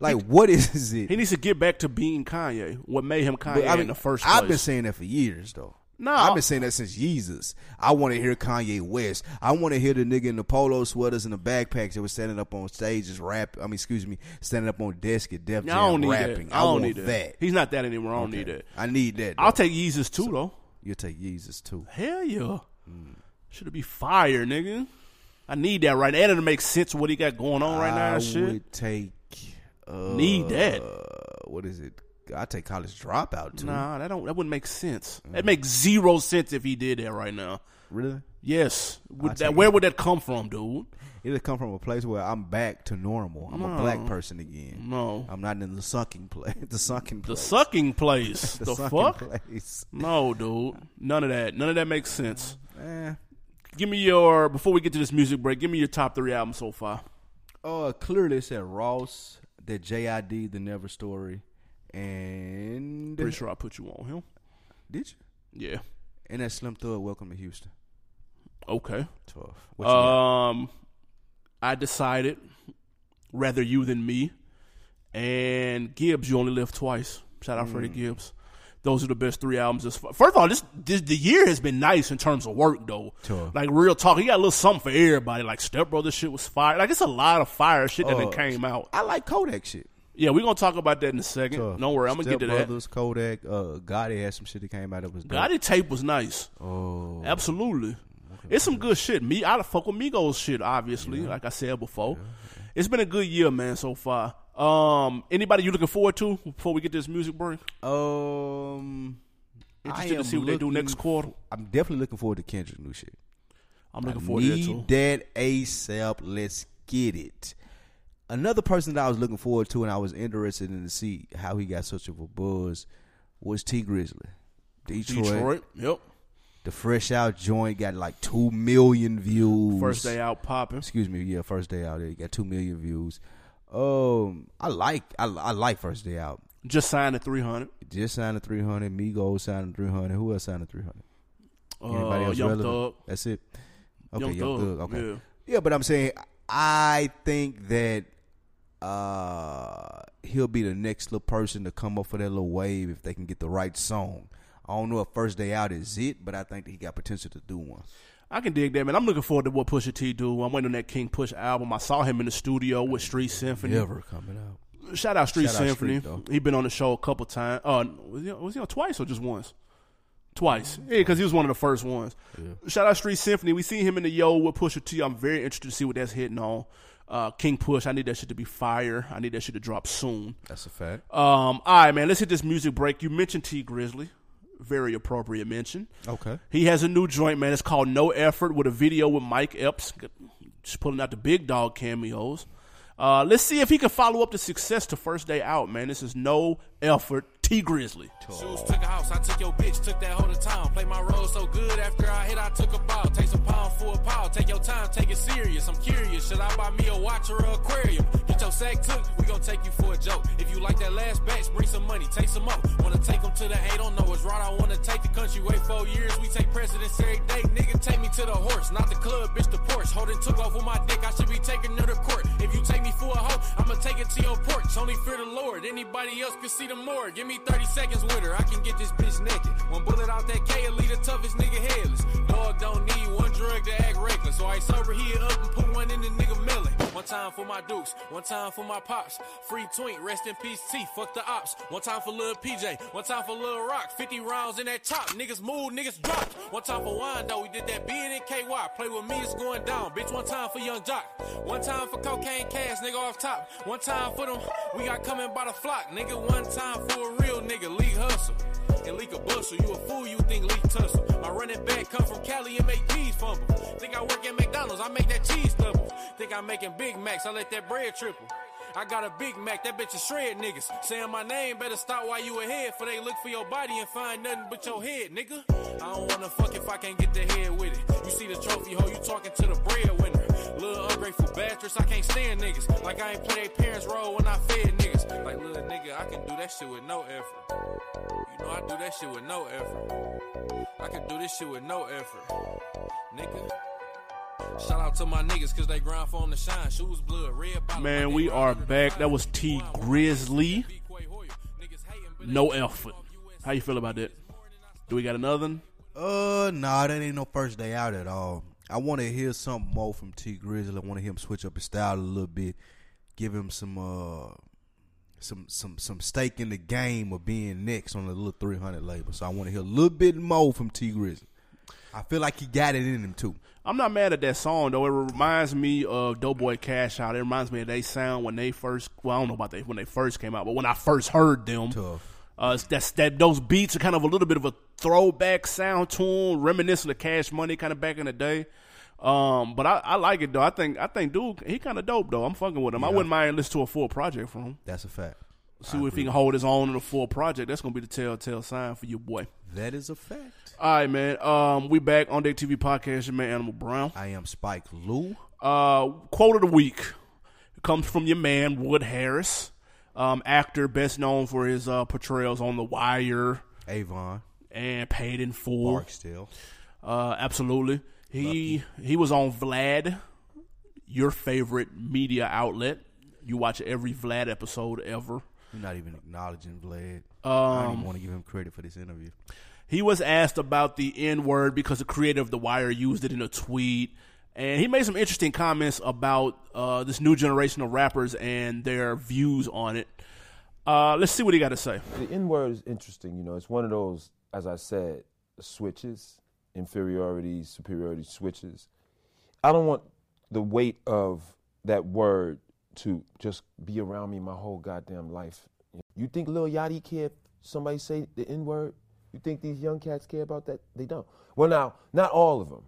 Like, what *laughs* is it? He needs to get back to being Kanye. What made him Kanye But, I mean, in the first place? I've been saying that for years, though. No. I've been saying that since Jesus. I want to hear Kanye West. I want to hear the nigga in the polo sweaters and the backpacks that was standing up on stages rap. I mean, excuse me, standing up on desk at Def I don't Jam need rapping. that. I don't want need that. He's not that anymore. I don't need that. I need that. I'll take Jesus too, though. You'll take Jesus too. Hell yeah. Hmm. Should it be fire, nigga? I need that right now. And it makes sense of what he got going on right now I and shit. would take. Uh, Need that. What is it? I take college dropout too. Nah, that don't that wouldn't make sense. Hmm. That makes zero sense if he did that right now. Really? Yes. Would that, where it. would that come from, dude? It'll come from a place where I'm back to normal. I'm a black person again. No. I'm not in the sucking *laughs* *laughs* place. The The place. sucking place. the sunken fuck? place. No, dude. None of that. None of that makes sense. Eh. Give me your before we get to this music break. Give me your top three albums so far. Uh, clearly it said Ross, the JID, the Never Story, and Pretty sure I put you on him. did you? Yeah. And that Slim Thug, Welcome to Houston. Okay. Tough. What you got? Um, I decided rather you than me, and Gibbs. You only live twice. Shout out Mm. Freddie Gibbs. Those are the best three albums. First of all, this, this the year has been nice in terms of work though. Sure. Like real talk, he got a little something for everybody. Like Step Brothers shit was fire. Like it's a lot of fire shit that Uh, came out. I like Kodak shit. Yeah, we're gonna talk about that in a second. Tough. Don't worry, I'm gonna Step get to that. Brothers, Kodak, uh, Gotti had some shit that came out that was dope. Gotti tape was nice. Oh, Absolutely. It's some good shit. Me, I fuck with Migos shit, obviously, like I said before. It's been a good year, man, so far. Um, anybody you looking forward to before we get this music break? um, Interested to see what they do next quarter. I'm definitely looking forward to Kendrick new shit. I'm looking I forward to that need too. that ASAP. Let's get it. Another person that I was looking forward to and I was interested in to see how he got such of a buzz was Tee Grizzley. Detroit, Detroit, yep. The fresh out joint got like two million views. First day out popping. Excuse me, yeah, first day out there. He got two million views. Um, I like I, I like first day out. Just signed a 300. Just signed a three hundred. Migos signed a three hundred. Who else signed a three hundred? Anybody Uh, else Young relevant? Thug. That's it. Okay, Young Young Thug, Thug. Okay. yeah. Yeah, but I'm saying I think that uh he'll be the next little person to come up for that little wave if they can get the right song. I don't know if first day out is it, but I think that he got potential to do one. I can dig that, man. I'm looking forward to what Pusha T do. I'm waiting on that King Push album. I saw him in the studio with Street Symphony. Never coming out. Shout out Street Shout out Symphony. Street, he been on the show a couple times. Uh, was he, was he on twice or just once? Twice. Yeah, because he was one of the first ones. Shout out Street Symphony. We see him in the Yo with Pusha T. I'm very interested to see what that's hitting on. Uh, King Push. I need that shit to be fire. I need that shit to drop soon. That's a fact. Um, all right, man. Let's hit this music break. You mentioned Tee Grizzley. Very appropriate mention. Okay. He has a new joint, man. It's called No Effort with a video with Mike Epps. Just pulling out the big dog cameos. Uh, let's see if he can follow up the success to first day out, man. This is No Effort, Tee Grizzley. Shoes took a house, I took your bitch, took that hoe to town. Play my role so good after I hit, I took a bow. Take some pound for a pound, take your time, take it serious. I'm curious, should I buy me a watch or an aquarium? Get your sack took, we gon' take you for a joke. If you like that last batch, bring some money, take some up. Wanna take them to the A, don't know what's right, I wanna take the country. Wait four years, we take presidents every day. Nigga, take me to the horse, not the club, bitch, the Porsche. Holding took off with my dick, I should be taking her to court. If you take me for a hoe, I'ma take it to your porch. Only fear the Lord, anybody else can see the more. Give me 30 seconds with her, I can get this bitch naked. One bullet out that K, leave the toughest nigga headless. Dog don't need one drug to act reckless. So I sober he up and put one in the nigga melon. One time for my dukes, one time for my pops. Free twink, rest in peace, T, fuck the ops. One time for Lil PJ, one time for Lil Rock. 50 rounds in that top, niggas move, niggas drop. One time for wine though, we did that being in KY. Play with me, it's going down. Bitch, one time for Young Jock. One time for cocaine cash, nigga off top. One time for them, we got coming by the flock. Nigga, one time for a real nigga, league hustle. And leak a bustle, you a fool, you think leak tussle. My running back come from Cali and make peas fumble. Think I work at McDonald's, I make that cheese double. Think I'm making Big Macs, I let that bread triple. I got a Big Mac, that bitch is shred niggas. Saying my name, better stop while you ahead. For they look for your body and find nothing but your head, nigga. I don't wanna fuck if I can't get the head with it. You see the trophy, ho, you talking to the breadwinner. Little ungrateful bastards, I can't stand niggas. Like I ain't play their parents' role when I fed niggas. Like little nigga, I can do that shit with no effort. You know I do that shit with no effort. I can do this shit with no effort. Nigga. Shout out to my niggas cause they grind for 'em to shine. Shoes blood, red bottle. Man, we are back. That was Tee Grizzley. Niggas hating, but No effort. How you feel about that? Do we got another? one? Uh, nah, that ain't no first day out at all. I want to hear something more from Tee Grizzley. I want to hear him switch up his style a little bit, give him some uh, some some some stake in the game of being next on the little three hundred label. So I want to hear a little bit more from Tee Grizzley. I feel like he got it in him too. I'm not mad at that song though. It reminds me of Doughboyz Cashout. It reminds me of they sound when they first. Well, I don't know about they when they first came out, but when I first heard them, Tough. Uh, that's that those beats are kind of a little bit of a throwback sound to 'em, reminiscent of Cash Money, kind of back in the day. Um, but I, I like it though. I think I think dude, he kind of dope though. I'm fucking with him. I wouldn't mind listening to a full project from him. That's a fact. See if he can hold his own in a full project. That's gonna be the telltale sign for your boy. That is a fact. All right, man. Um, we back on Deck TV podcast. Your man Animal Brown. I am Spike Lou. Uh, quote of the week comes from your man Wood Harris, um, actor best known for his uh, portrayals on The Wire Avon. and Paid in Full. Barksdale. Uh, absolutely. He he was on Vlad, your favorite media outlet. You watch every Vlad episode ever. You're not even acknowledging Vlad. I Um, don't even want to give him credit for this interview. He was asked about the N word because the creator of The Wire used it in a tweet. And he made some interesting comments about uh, this new generation of rappers and their views on it. Uh, let's see what he got to say. The N word is interesting. You know, it's one of those, as I said, switches, inferiority, superiority switches. I don't want the weight of that word to just be around me my whole goddamn life. You think Lil Yachty care somebody say the N word? You think these young cats care about that? They don't. Well, now, not all of them.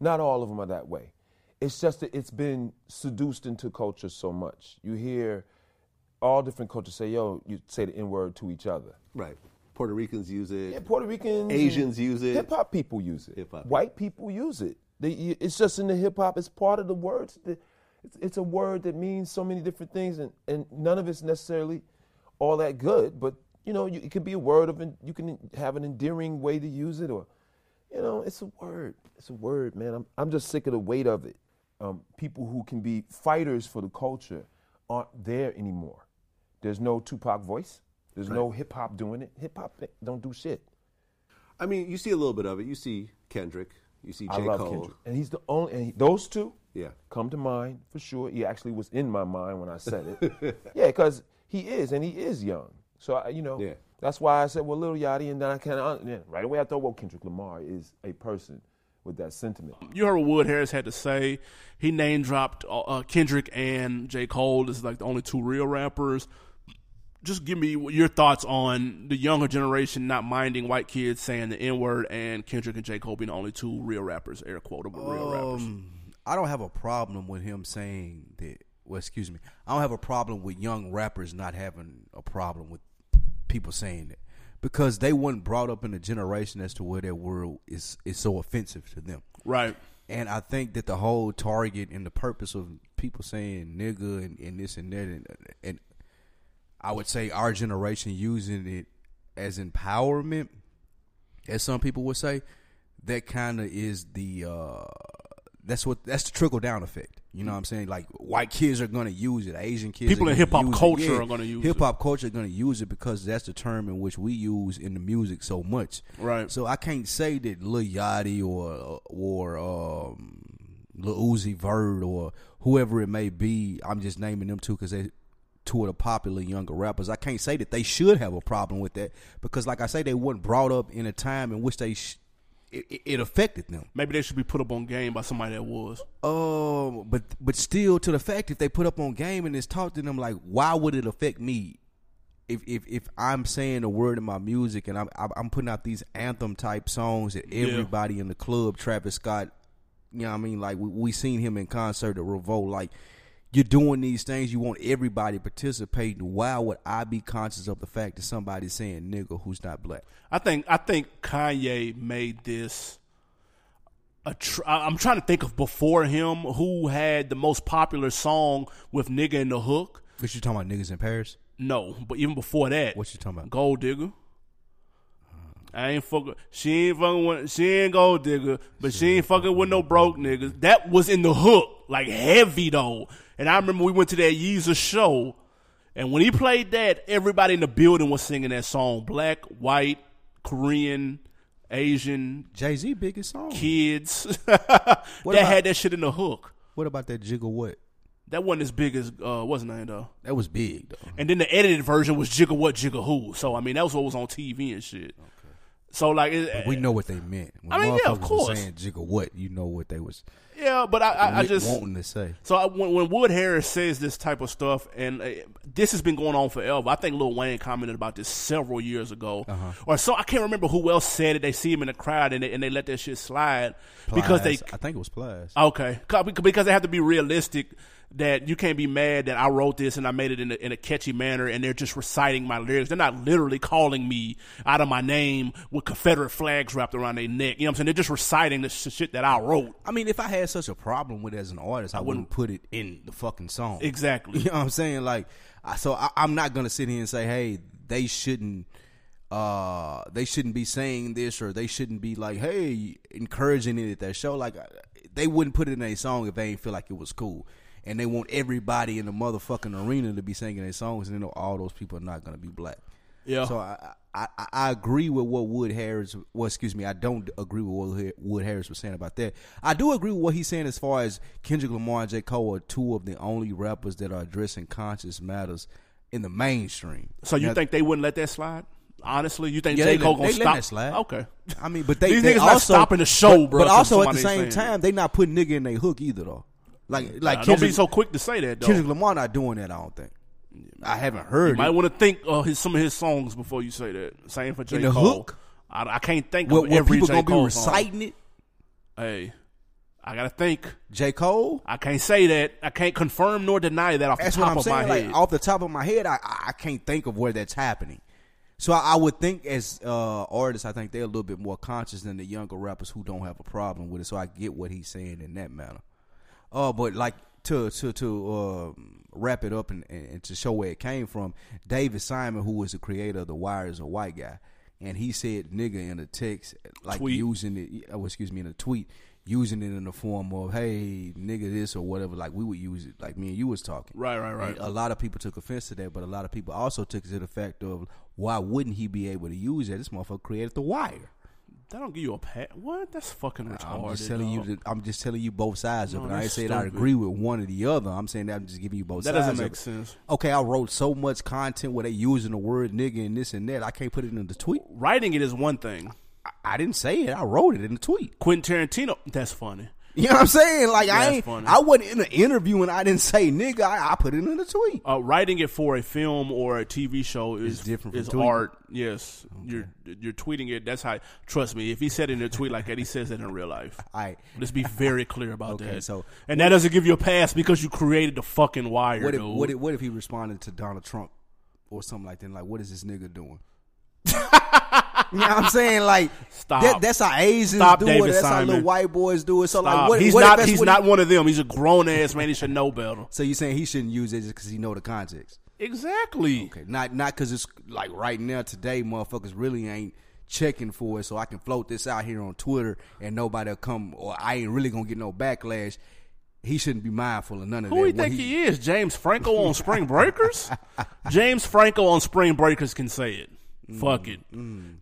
Not all of them are that way. It's just that it's been seduced into culture so much. You hear all different cultures say, yo, you say the N word to each other. Right. Puerto Ricans use it. Yeah, Puerto Ricans, Asians use it. Hip hop people use it. Hip-hop White people use it. They, it's just in the hip hop. It's part of the words. that- It's, it's a word that means so many different things, and, and none of it's necessarily all that good. But you know, you, it could be a word of. You can have an endearing way to use it, or you know, it's a word. It's a word, man. I'm I'm just sick of the weight of it. um, people who can be fighters for the culture aren't there anymore. There's no Tupac voice. There's no hip hop doing it. Hip hop don't do shit. I mean, you see a little bit of it. You see Kendrick. You see J. I love Cole. Kendrick, and he's the only. And he, those two, Yeah. come to mind for sure. He actually was in my mind when I said it. *laughs* yeah, because he is, and he is young. So I, you know, Yeah. that's why I said, well, Little Yachty, and then I kind of yeah, right away I thought, well, Kendrick Lamar is a person with that sentiment. You heard what Wood Harris had to say. He name dropped uh, uh, Kendrick and J. Cole as like the only two real rappers. Just give me your thoughts on the younger generation not minding white kids saying the N word and Kendrick and J. Cole being the only two real rappers, air quotable real rappers. Um, I don't have a problem with him saying that. Well, excuse me. I don't have a problem with young rappers not having a problem with people saying it because they weren't brought up in a generation as to where that word is is so offensive to them. Right. And I think that the whole target and the purpose of people saying nigga and, and this and that and, and I would say our generation using it as empowerment, as some people would say, that kind of is the uh, that's what that's the trickle down effect. You know what I'm saying? Like white kids are gonna use it, Asian kids, People in gonna hip-hop culture Yeah, are gonna use hip hop culture are gonna use it because that's the term in which we use in the music so much. Right. So I can't say that Lil Yachty or or um, Lil Uzi Vert or whoever it may be. I'm just naming them two because they two of the popular younger rappers. I can't say that they should have a problem with that because, like I say, they weren't brought up in a time in which they sh- it, it- affected them. Maybe they should be put up on game by somebody that was. Um, but but still, to the fact if they put up on game and it's taught to them, like, why would it affect me? If if if I'm saying a word in my music and I'm I'm putting out these anthem type songs that everybody in the club, Travis Scott, you know what I mean, like we, we seen him in concert at Revolt, like. You're doing these things. You want everybody participating. Why would I be conscious of the fact that somebody's saying "nigga" who's not black? I think I think Kanye made this. A tr- I'm trying to think of before him who had the most popular song with "nigga" in the hook. What you talking about, niggas in Paris? No, but even before that, What you talking about? Gold digger. I ain't fucking. She ain't fucking with. She ain't gold digger, but she ain't fucking with no broke niggas. That was in the hook, like heavy though. And I remember we went to that Yeezus show, and when he played that, everybody in the building was singing that song. Black, white, Korean, Asian, Jay Z biggest song. kids. *laughs* that about- had that shit in the hook. What about that Jigga What? That wasn't as big as uh, wasn't it though. That was big though. And then the edited version was Jigga What Jigga Who. So I mean that was what was on TV and shit. So like it, We know what they meant. When I mean, yeah, of course. saying Jigga What, you know what they was yeah, but I, I, I just wanting to say. so I, when, when Wood Harris says this type of stuff, and uh, this has been going on forever. I think Lil Wayne commented about this several years ago, Uh-huh. or so I can't remember who else said it. They see him in the crowd and they, and they let that shit slide because they I think it was Plies. Okay, because they have to be realistic. That you can't be mad that I wrote this and I made it in a, in a catchy manner, and they're just reciting my lyrics. They're not literally calling me out of my name with Confederate flags wrapped around their neck. You know what I'm saying? They're just reciting the sh- shit that I wrote. I mean, if I had such a problem with it as an artist, I, wouldn't put it in the fucking song. Exactly. *laughs* You know what I'm saying? Like, I, so I, I'm not gonna sit here and say, hey, they shouldn't, uh, they shouldn't be saying this or they shouldn't be like, hey, encouraging it at that show. Like, they wouldn't put it in a song if they ain't feel like it was cool. And they want everybody in the motherfucking arena to be singing their songs, and they know all those people are not gonna be black. Yeah. So I, I I- agree with what Wood Harris. Well, excuse me, I don't agree with what Wood- Harris was saying about that. I do agree with what he's saying as far as Kendrick Lamar and J Cole are two of the only rappers that are addressing conscious matters in the mainstream. So you Now, think they wouldn't let that slide? Honestly, you think Yeah, J Cole gonna they let stop? that slide. Okay. I mean, but they These they niggas not stopping the show, but, bro, But also at the same time, they not putting nigga in their hook either though. Like like Nah, don't be so quick to say that though. Kendrick Lamar not doing that. I don't think. I haven't heard You might want to think of his, some of his songs before you say that. Same for J In the Cole. hook? I, I can't think Where, of where every people J gonna be Cole song. reciting it. Hey, I gotta think. J Cole. I can't say that. I can't confirm nor deny that off That's the what top I'm of saying. my Like head. off the top of my head, I I I can't think of where that's happening. So I, I would think as uh, artists, I think they're a little bit more conscious than the younger rappers who don't have a problem with it. So I get what he's saying in that manner. Uh, but like to to to um, wrap it up and, and, and to show where it came from, David Simon, who was the creator of The Wire, is a white guy, and he said "nigga" in a text, like Tweet. using it. Oh, excuse me, in a tweet, using it in the form of hey nigga this or whatever like we would use it like me and you was talking Right, right, right. And a lot of people took offense to that but a lot of people also took it to the fact of why wouldn't he be able to use that this motherfucker created the wire That don't give you a pat. What? That's fucking retarded. I'm just telling dog. you. I'm just telling you both sides of No, it. I ain't saying I agree with one or the other. I'm saying that I'm just giving you both That sides. doesn't make sense. Okay, I wrote so much content where they using the word nigga and this and that. I can't put it in the tweet. Writing it is one thing. I, I didn't say it. I wrote it in the tweet. Quentin Tarantino. That's funny. You know what I'm saying? Like I ain't. funny. I wasn't in an interview and I didn't say nigga. I, I put it in the tweet. Uh, writing it for a film or a TV show is It's different from Is tweeting. art. Yes, you're you're tweeting it. That's how. Trust me. If he said it in a tweet like that, he says it in real life. *laughs* All right. Let's be very clear about Okay, that. so- and that doesn't give you a pass because you created the fucking wire, What if, dude. what if what if he responded to Donald Trump or something like that? Like, what is this nigga doing? *laughs* you know what I'm saying? Like, *laughs* Stop. that, that's how Asians Stop, do David it. That's how Simon. little white boys do it. So like, what, he's what if not. He's not he- one of them. He's a grown ass man. He should know better. so you saying he shouldn't use it just because he know the context? Exactly. Okay, not not because it's like right now today, motherfuckers really ain't checking for it. So I can float this out here on Twitter and nobody'll come, or I ain't really gonna get no backlash. He shouldn't be mindful of none of that. Who that. do you think he, is? James Franco on Spring Breakers? *laughs* James Franco on Spring Breakers can say it. Fuck it.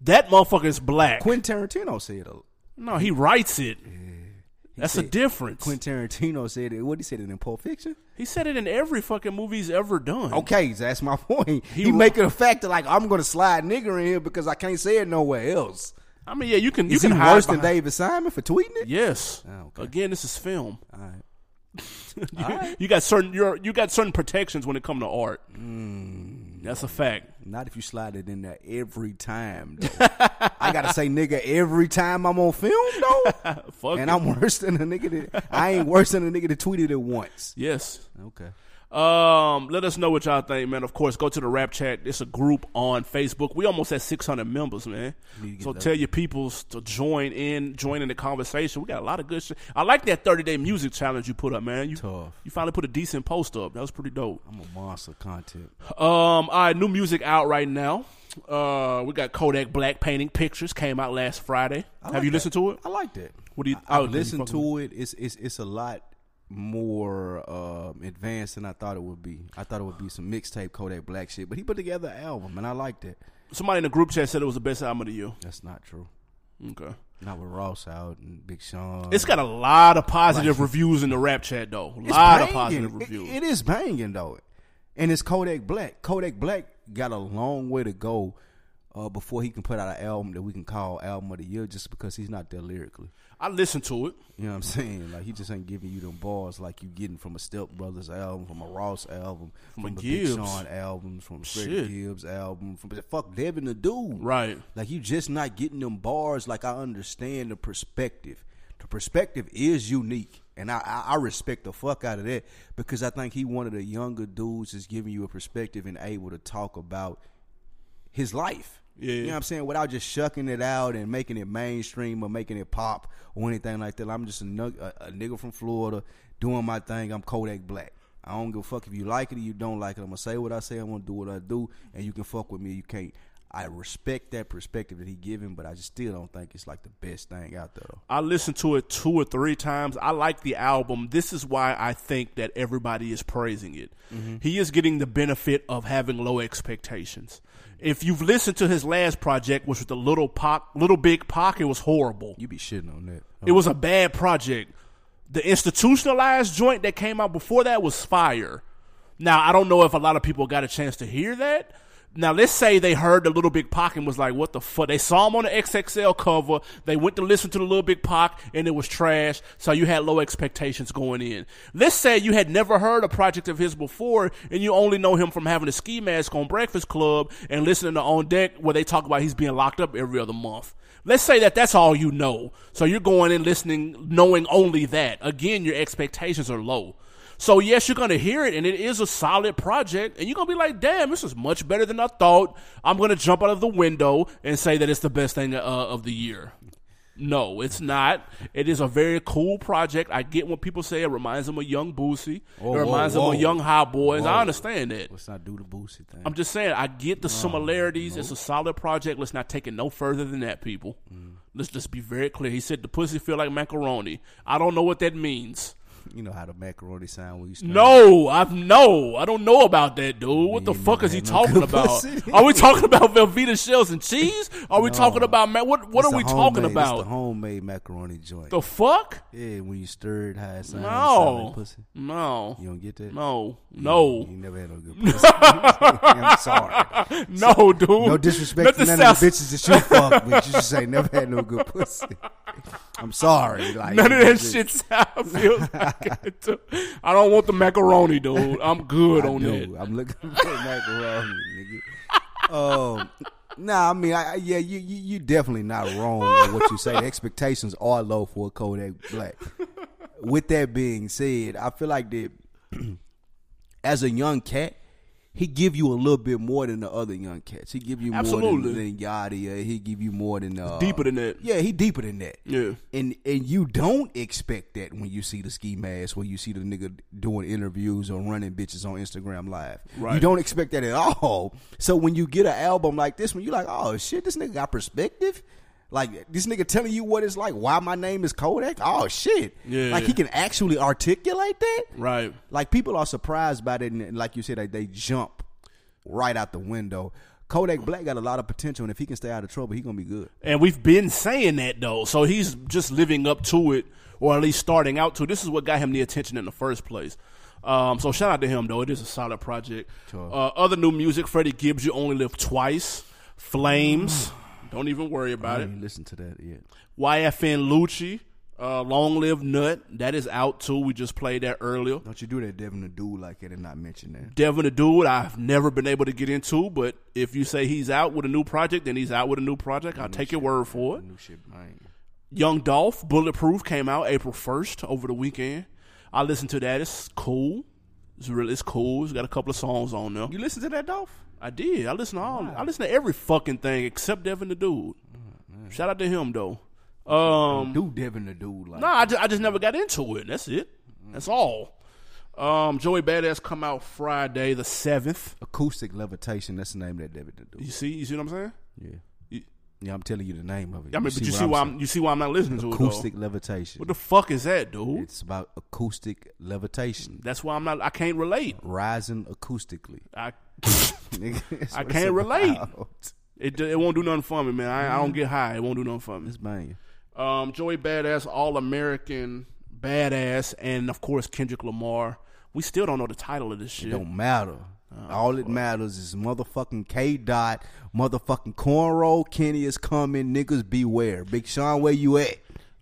That motherfucker is black. Quentin Tarantino said. it. no, he writes it. That's a difference. Quentin Tarantino said it. What he said it in Pulp Fiction? he said it in every fucking movie he's ever done. Okay, so that's my *laughs* point. He, He- making a fact that like I'm gonna slide nigger in here because I can't say it nowhere else. I mean, yeah, you can. You Is can he worse than David Simon for tweeting it? Yes. Oh, okay. Again, this is film. All right. *laughs* you, you got certain. You're, you got certain protections when it comes to art. Mm. That's a fact. Not if you slide it in there every time. I gotta say nigga every time I'm on film though, *laughs* Fuck and it. I'm worse than a nigga that I ain't worse than a nigga that tweeted it once. Yes. Okay. Um, let us know what y'all think, man. Of course, go to the Rap Chat. It's a group on Facebook. We almost at 600 members, man. Need to get So tell your peoples to join in, join in the conversation. We got a lot of good shit. I like that 30 day music challenge you put up, man. You, Tough. You finally put a decent post up. That was pretty dope. I'm a monster content. Um, all right, new music out right now. Uh, we got Kodak Black painting pictures. Came out last Friday. Have you that. listened to it? I like that. What do you? I, have listened to it. It's it's it's a lot more um, advanced than I thought it would be. I thought it would be some mixtape Kodak Black shit, but he put together an album, and I liked it. Somebody in the group chat said it was the best album of the year. That's not true. Okay. Not with Ross out and Big Sean. It's got a lot of positive reviews in the rap chat though. A lot of banging. positive It- reviews. it is banging though, and it's Kodak Black. Kodak Black got a long way to go uh, before he can put out an album that we can call album of the year, just because he's not there lyrically. I listen to it. You know what I'm saying? Like he just ain't giving you them bars like you getting from a Step Brothers album, from a Ross album, From from, a Gibbs. Big Sean album, from. Freddie Gibbs album, from fuck Devin the Dude. Right. Like you just not getting them bars. Like I understand the perspective. The perspective is unique, and I, I, I respect the fuck out of that because I think he one of the younger dudes is giving you a perspective and able to talk about his life. Yeah. You know what I'm saying? Without just shucking it out and making it mainstream or making it pop or anything like that. I'm just a, nug- a, a nigga from Florida doing my thing. I'm Kodak Black. I don't give a fuck if you like it or you don't like it. I'm gonna say what I say. I'm gonna do what I do, and you can fuck with me. You can't. I respect that perspective that he giving, but I just still don't think it's like the best thing out there. I listened to it two or three times. I like the album. This is why I think that everybody is praising it. Mm-hmm. He is getting the benefit of having low expectations. If you've listened to his last project, which was the Little Pac, Little Big Pac, it was horrible. You be shitting on that. It was a bad project. The institutionalized joint that came out before that was fire. Now I don't know if a lot of people got a chance to hear that. Now let's say they heard the Little Big Pac and was like, "What the fuck?" They saw him on the XXL cover. They went to listen to the Little Big Pac and it was trash. So you had low expectations going in. Let's say you had never heard a project of his before and you only know him from having a ski mask on Breakfast Club and listening to On Deck where they talk about he's being locked up every other month. Let's say that that's all you know. So you're going in listening, knowing only that. Again, your expectations are low. So yes, you're gonna hear it, and it is a solid project, and you're gonna be like, "Damn, this is much better than I thought." I'm gonna jump out of the window and say that it's the best thing uh, of the year. No, it's not. It is a very cool project. I get what people say it reminds them of Young Boosie. Whoa, it reminds whoa, them of. Young Hot Boys. Whoa. I understand that. Let's not do the Boosie thing. I'm just saying, I get the similarities. It's a solid project. Let's not take it no further than that, people. Let's just be very clear. He said the pussy feel like macaroni. I don't know what that means. You know how the macaroni sound when you start. No, I've no. I don't know about that, dude. What the fuck is he no talking good about? pussy. *laughs* Are we talking about Velveeta shells and cheese? Are we No. talking about man? What what It's are we talking homemade- it's about? the homemade macaroni joint. The fuck? yeah, when you stir it, how it sounds. sound like No, pussy. no, You don't get that. no, no, You never had no good pussy. *laughs* I'm sorry. no, dude. No disrespect to Nothing none of sounds- the bitches that you fuck with. You just ain't never had no good pussy. *laughs* I'm sorry. Like None of that it's- shit sound feels like *laughs* I don't want the macaroni, dude. I'm good I on do. that. I'm looking for macaroni, nigga. Um, nah, I mean, I, I- yeah, you, you you definitely not wrong with what you say. The expectations are low for a Kodak Black. With that being said, I feel like that *clears throat* as a young cat, he give you a little bit more than the other young cats. He give you more Absolutely. than, than Yachty. Uh, he give you more than uh, Deeper than that. Yeah, he deeper than that. Yeah. And and you don't expect that when you see the ski mask, when you see the nigga doing interviews or running bitches on Instagram Live. Right. You don't expect that at all. So when you get an album like this one, you're like, oh shit, this nigga got perspective. Like this nigga telling you what it's like, why my name is Kodak. Oh shit. Yeah. Like he can actually articulate that. Right. Like people are surprised by that, and like you said, like, they jump right out the window. Kodak Black got a lot of potential, and if he can stay out of trouble, he gonna be good. And we've been saying that though. So he's just living up to it, or at least starting out to. it. This is what got him the attention in the first place. Um, so shout out to him though. It is a solid project. Uh, other new music: Freddie Gibbs, "You Only Live Twice," "Flames." Don't even worry about I it. listen to that yet. YFN Lucci, uh, "Long Live Nut." That is out too. We just played that earlier. Don't you do that, Devin the dude like it and not mention that. Devin the Dude, I've never been able to get into, but if you say he's out with a new project, then he's out with a new project. I'll take your word for it. New shit, man. Young Dolph, Bulletproof came out April first over the weekend. I listened to that. It's cool. It's really it's cool. It's got a couple of songs on there. You listen to that, Dolph? I did. I listen to all. I listen to every fucking thing except Devin the Dude. Shout out to him though. Um, Do Devin the dude like? no, I just, I just never got into it. That's it. That's all. Um, Joey Badass come out Friday the seventh. Acoustic levitation. That's the name of that Devin the dude. You see, you see what I'm saying? Yeah. You- Yeah, I'm telling you the name of it. I mean, but you what see why saying? I'm you see why I'm not listening to it. acoustic levitation. What the fuck is that, dude? it's about acoustic levitation, That's why I'm not. I can't relate. rising acoustically. I Nigga, *laughs* *laughs* I can't relate. about. it it won't do nothing for me, man. I, I don't get high. It won't do nothing for me. It's banging. Um, Joey Badass, All American Badass, and of course Kendrick Lamar. We still don't know the title of this It shit. don't matter. Oh, All it matters is motherfucking K Dot, motherfucking cornrow. Kenny is coming. Niggas beware. Big Sean, where you at?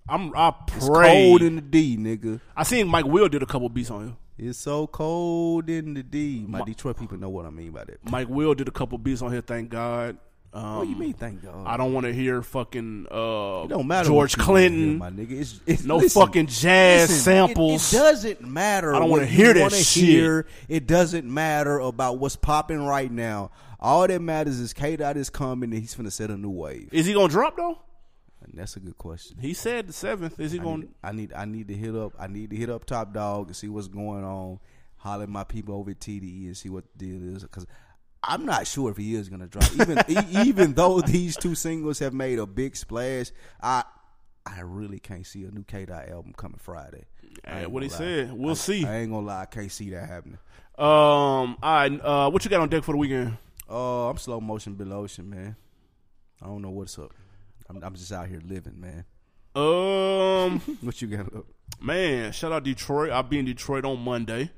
I'm I It's cold in the D, nigga. I seen Mike Will did a couple beats on here. It's so cold in the D. My Detroit people know what I mean by that. Mike Will did a couple beats on here. Thank God. Um, What do you mean? Thank God. I don't want to hear fucking uh, It don't matter. George what hear, Clinton. my nigga. It's, it's, No listen, fucking jazz listen, samples. It, doesn't matter. I don't wanna hear that shit. hear. It doesn't matter about what's popping right now. All that matters is K Dot is coming and he's gonna set a new wave. Is he gonna drop though? And that's a good question. He said the seventh. Is he I gonna? need, I need I need to hit up I need to hit up Top Dawg and see what's going on. Holler at my people over at TDE and see what the deal is because I'm not sure if he is gonna drop. Even e- even though these two singles have made a big splash, I I really can't see a new K Dot album coming Friday. Hey, what he lie. said. We'll I- see. I ain't gonna lie, I can't see that happening. Um. All right. Uh, what you got on deck for the weekend? Uh, I'm slow motion below ocean, man. I don't know what's up. I'm, I'm just out here living, man. Um. *laughs* What you got up? man, shout out Detroit. I'll be in Detroit on Monday.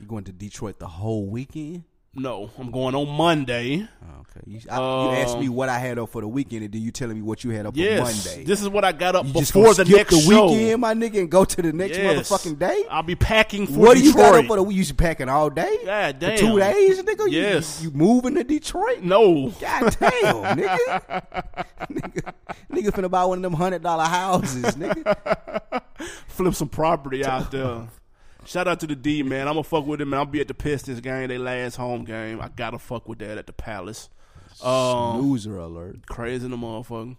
You going to Detroit the whole weekend? No, I'm going on Monday. Oh, okay. You, I, you asked me um, what I had up for the weekend, and then you telling me what you had up Yes, for Monday. this is what I got up you before the next the show. weekend, my nigga, and go to the next Yes. motherfucking day. I'll be packing for what do you got up for the week? You should packing all day? God For damn. two days, nigga? You- Yes. You, moving to Detroit? No, God damn, nigga. *laughs* nigga. Nigga finna buy one of them hundred dollar houses, nigga. *laughs* flip some property out there. Shout out to the D man. I'm gonna fuck with him. Man. I'll be at the Pistons game. They last home game. I gotta fuck with that at the Palace. Um, Loser alert. crazy in the motherfucker.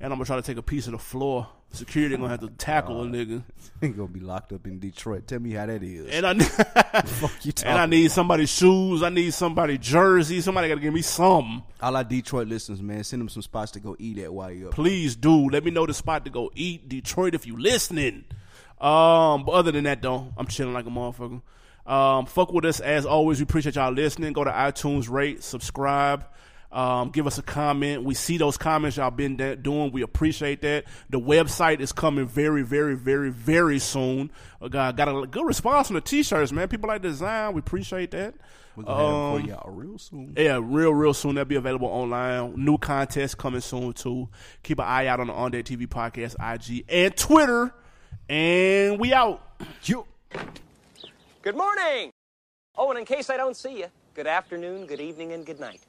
And I'm gonna try to take a piece of the floor Security gonna have to tackle a nigga. *laughs* Ain't gonna be locked up in Detroit. Tell me how that is. And I *laughs* Fuck you *laughs* and I need somebody's shoes. I need somebody jersey. Somebody gotta give me some. All our Detroit listeners, man, send them some spots to go eat at while you up. Please do. Let me know the spot to go eat. Detroit if you listening. Um, but other than that though, I'm chilling like a motherfucker. Um, fuck with us as always. We appreciate y'all listening. Go to iTunes, rate, subscribe. Um, give us a comment. We see those comments y'all been da- doing. We appreciate that. The website is coming very, very, very, very soon. Uh, got, got a good response on the t-shirts, man. People like the design. We appreciate that. We're gonna Um, y'all real soon. Yeah, real, real soon. That'll be available online. New contest coming soon too. Keep an eye out on the On Deck TV podcast, IG, and Twitter. And we out. You. Good morning. Oh, and in case I don't see you, good afternoon, good evening, and good night.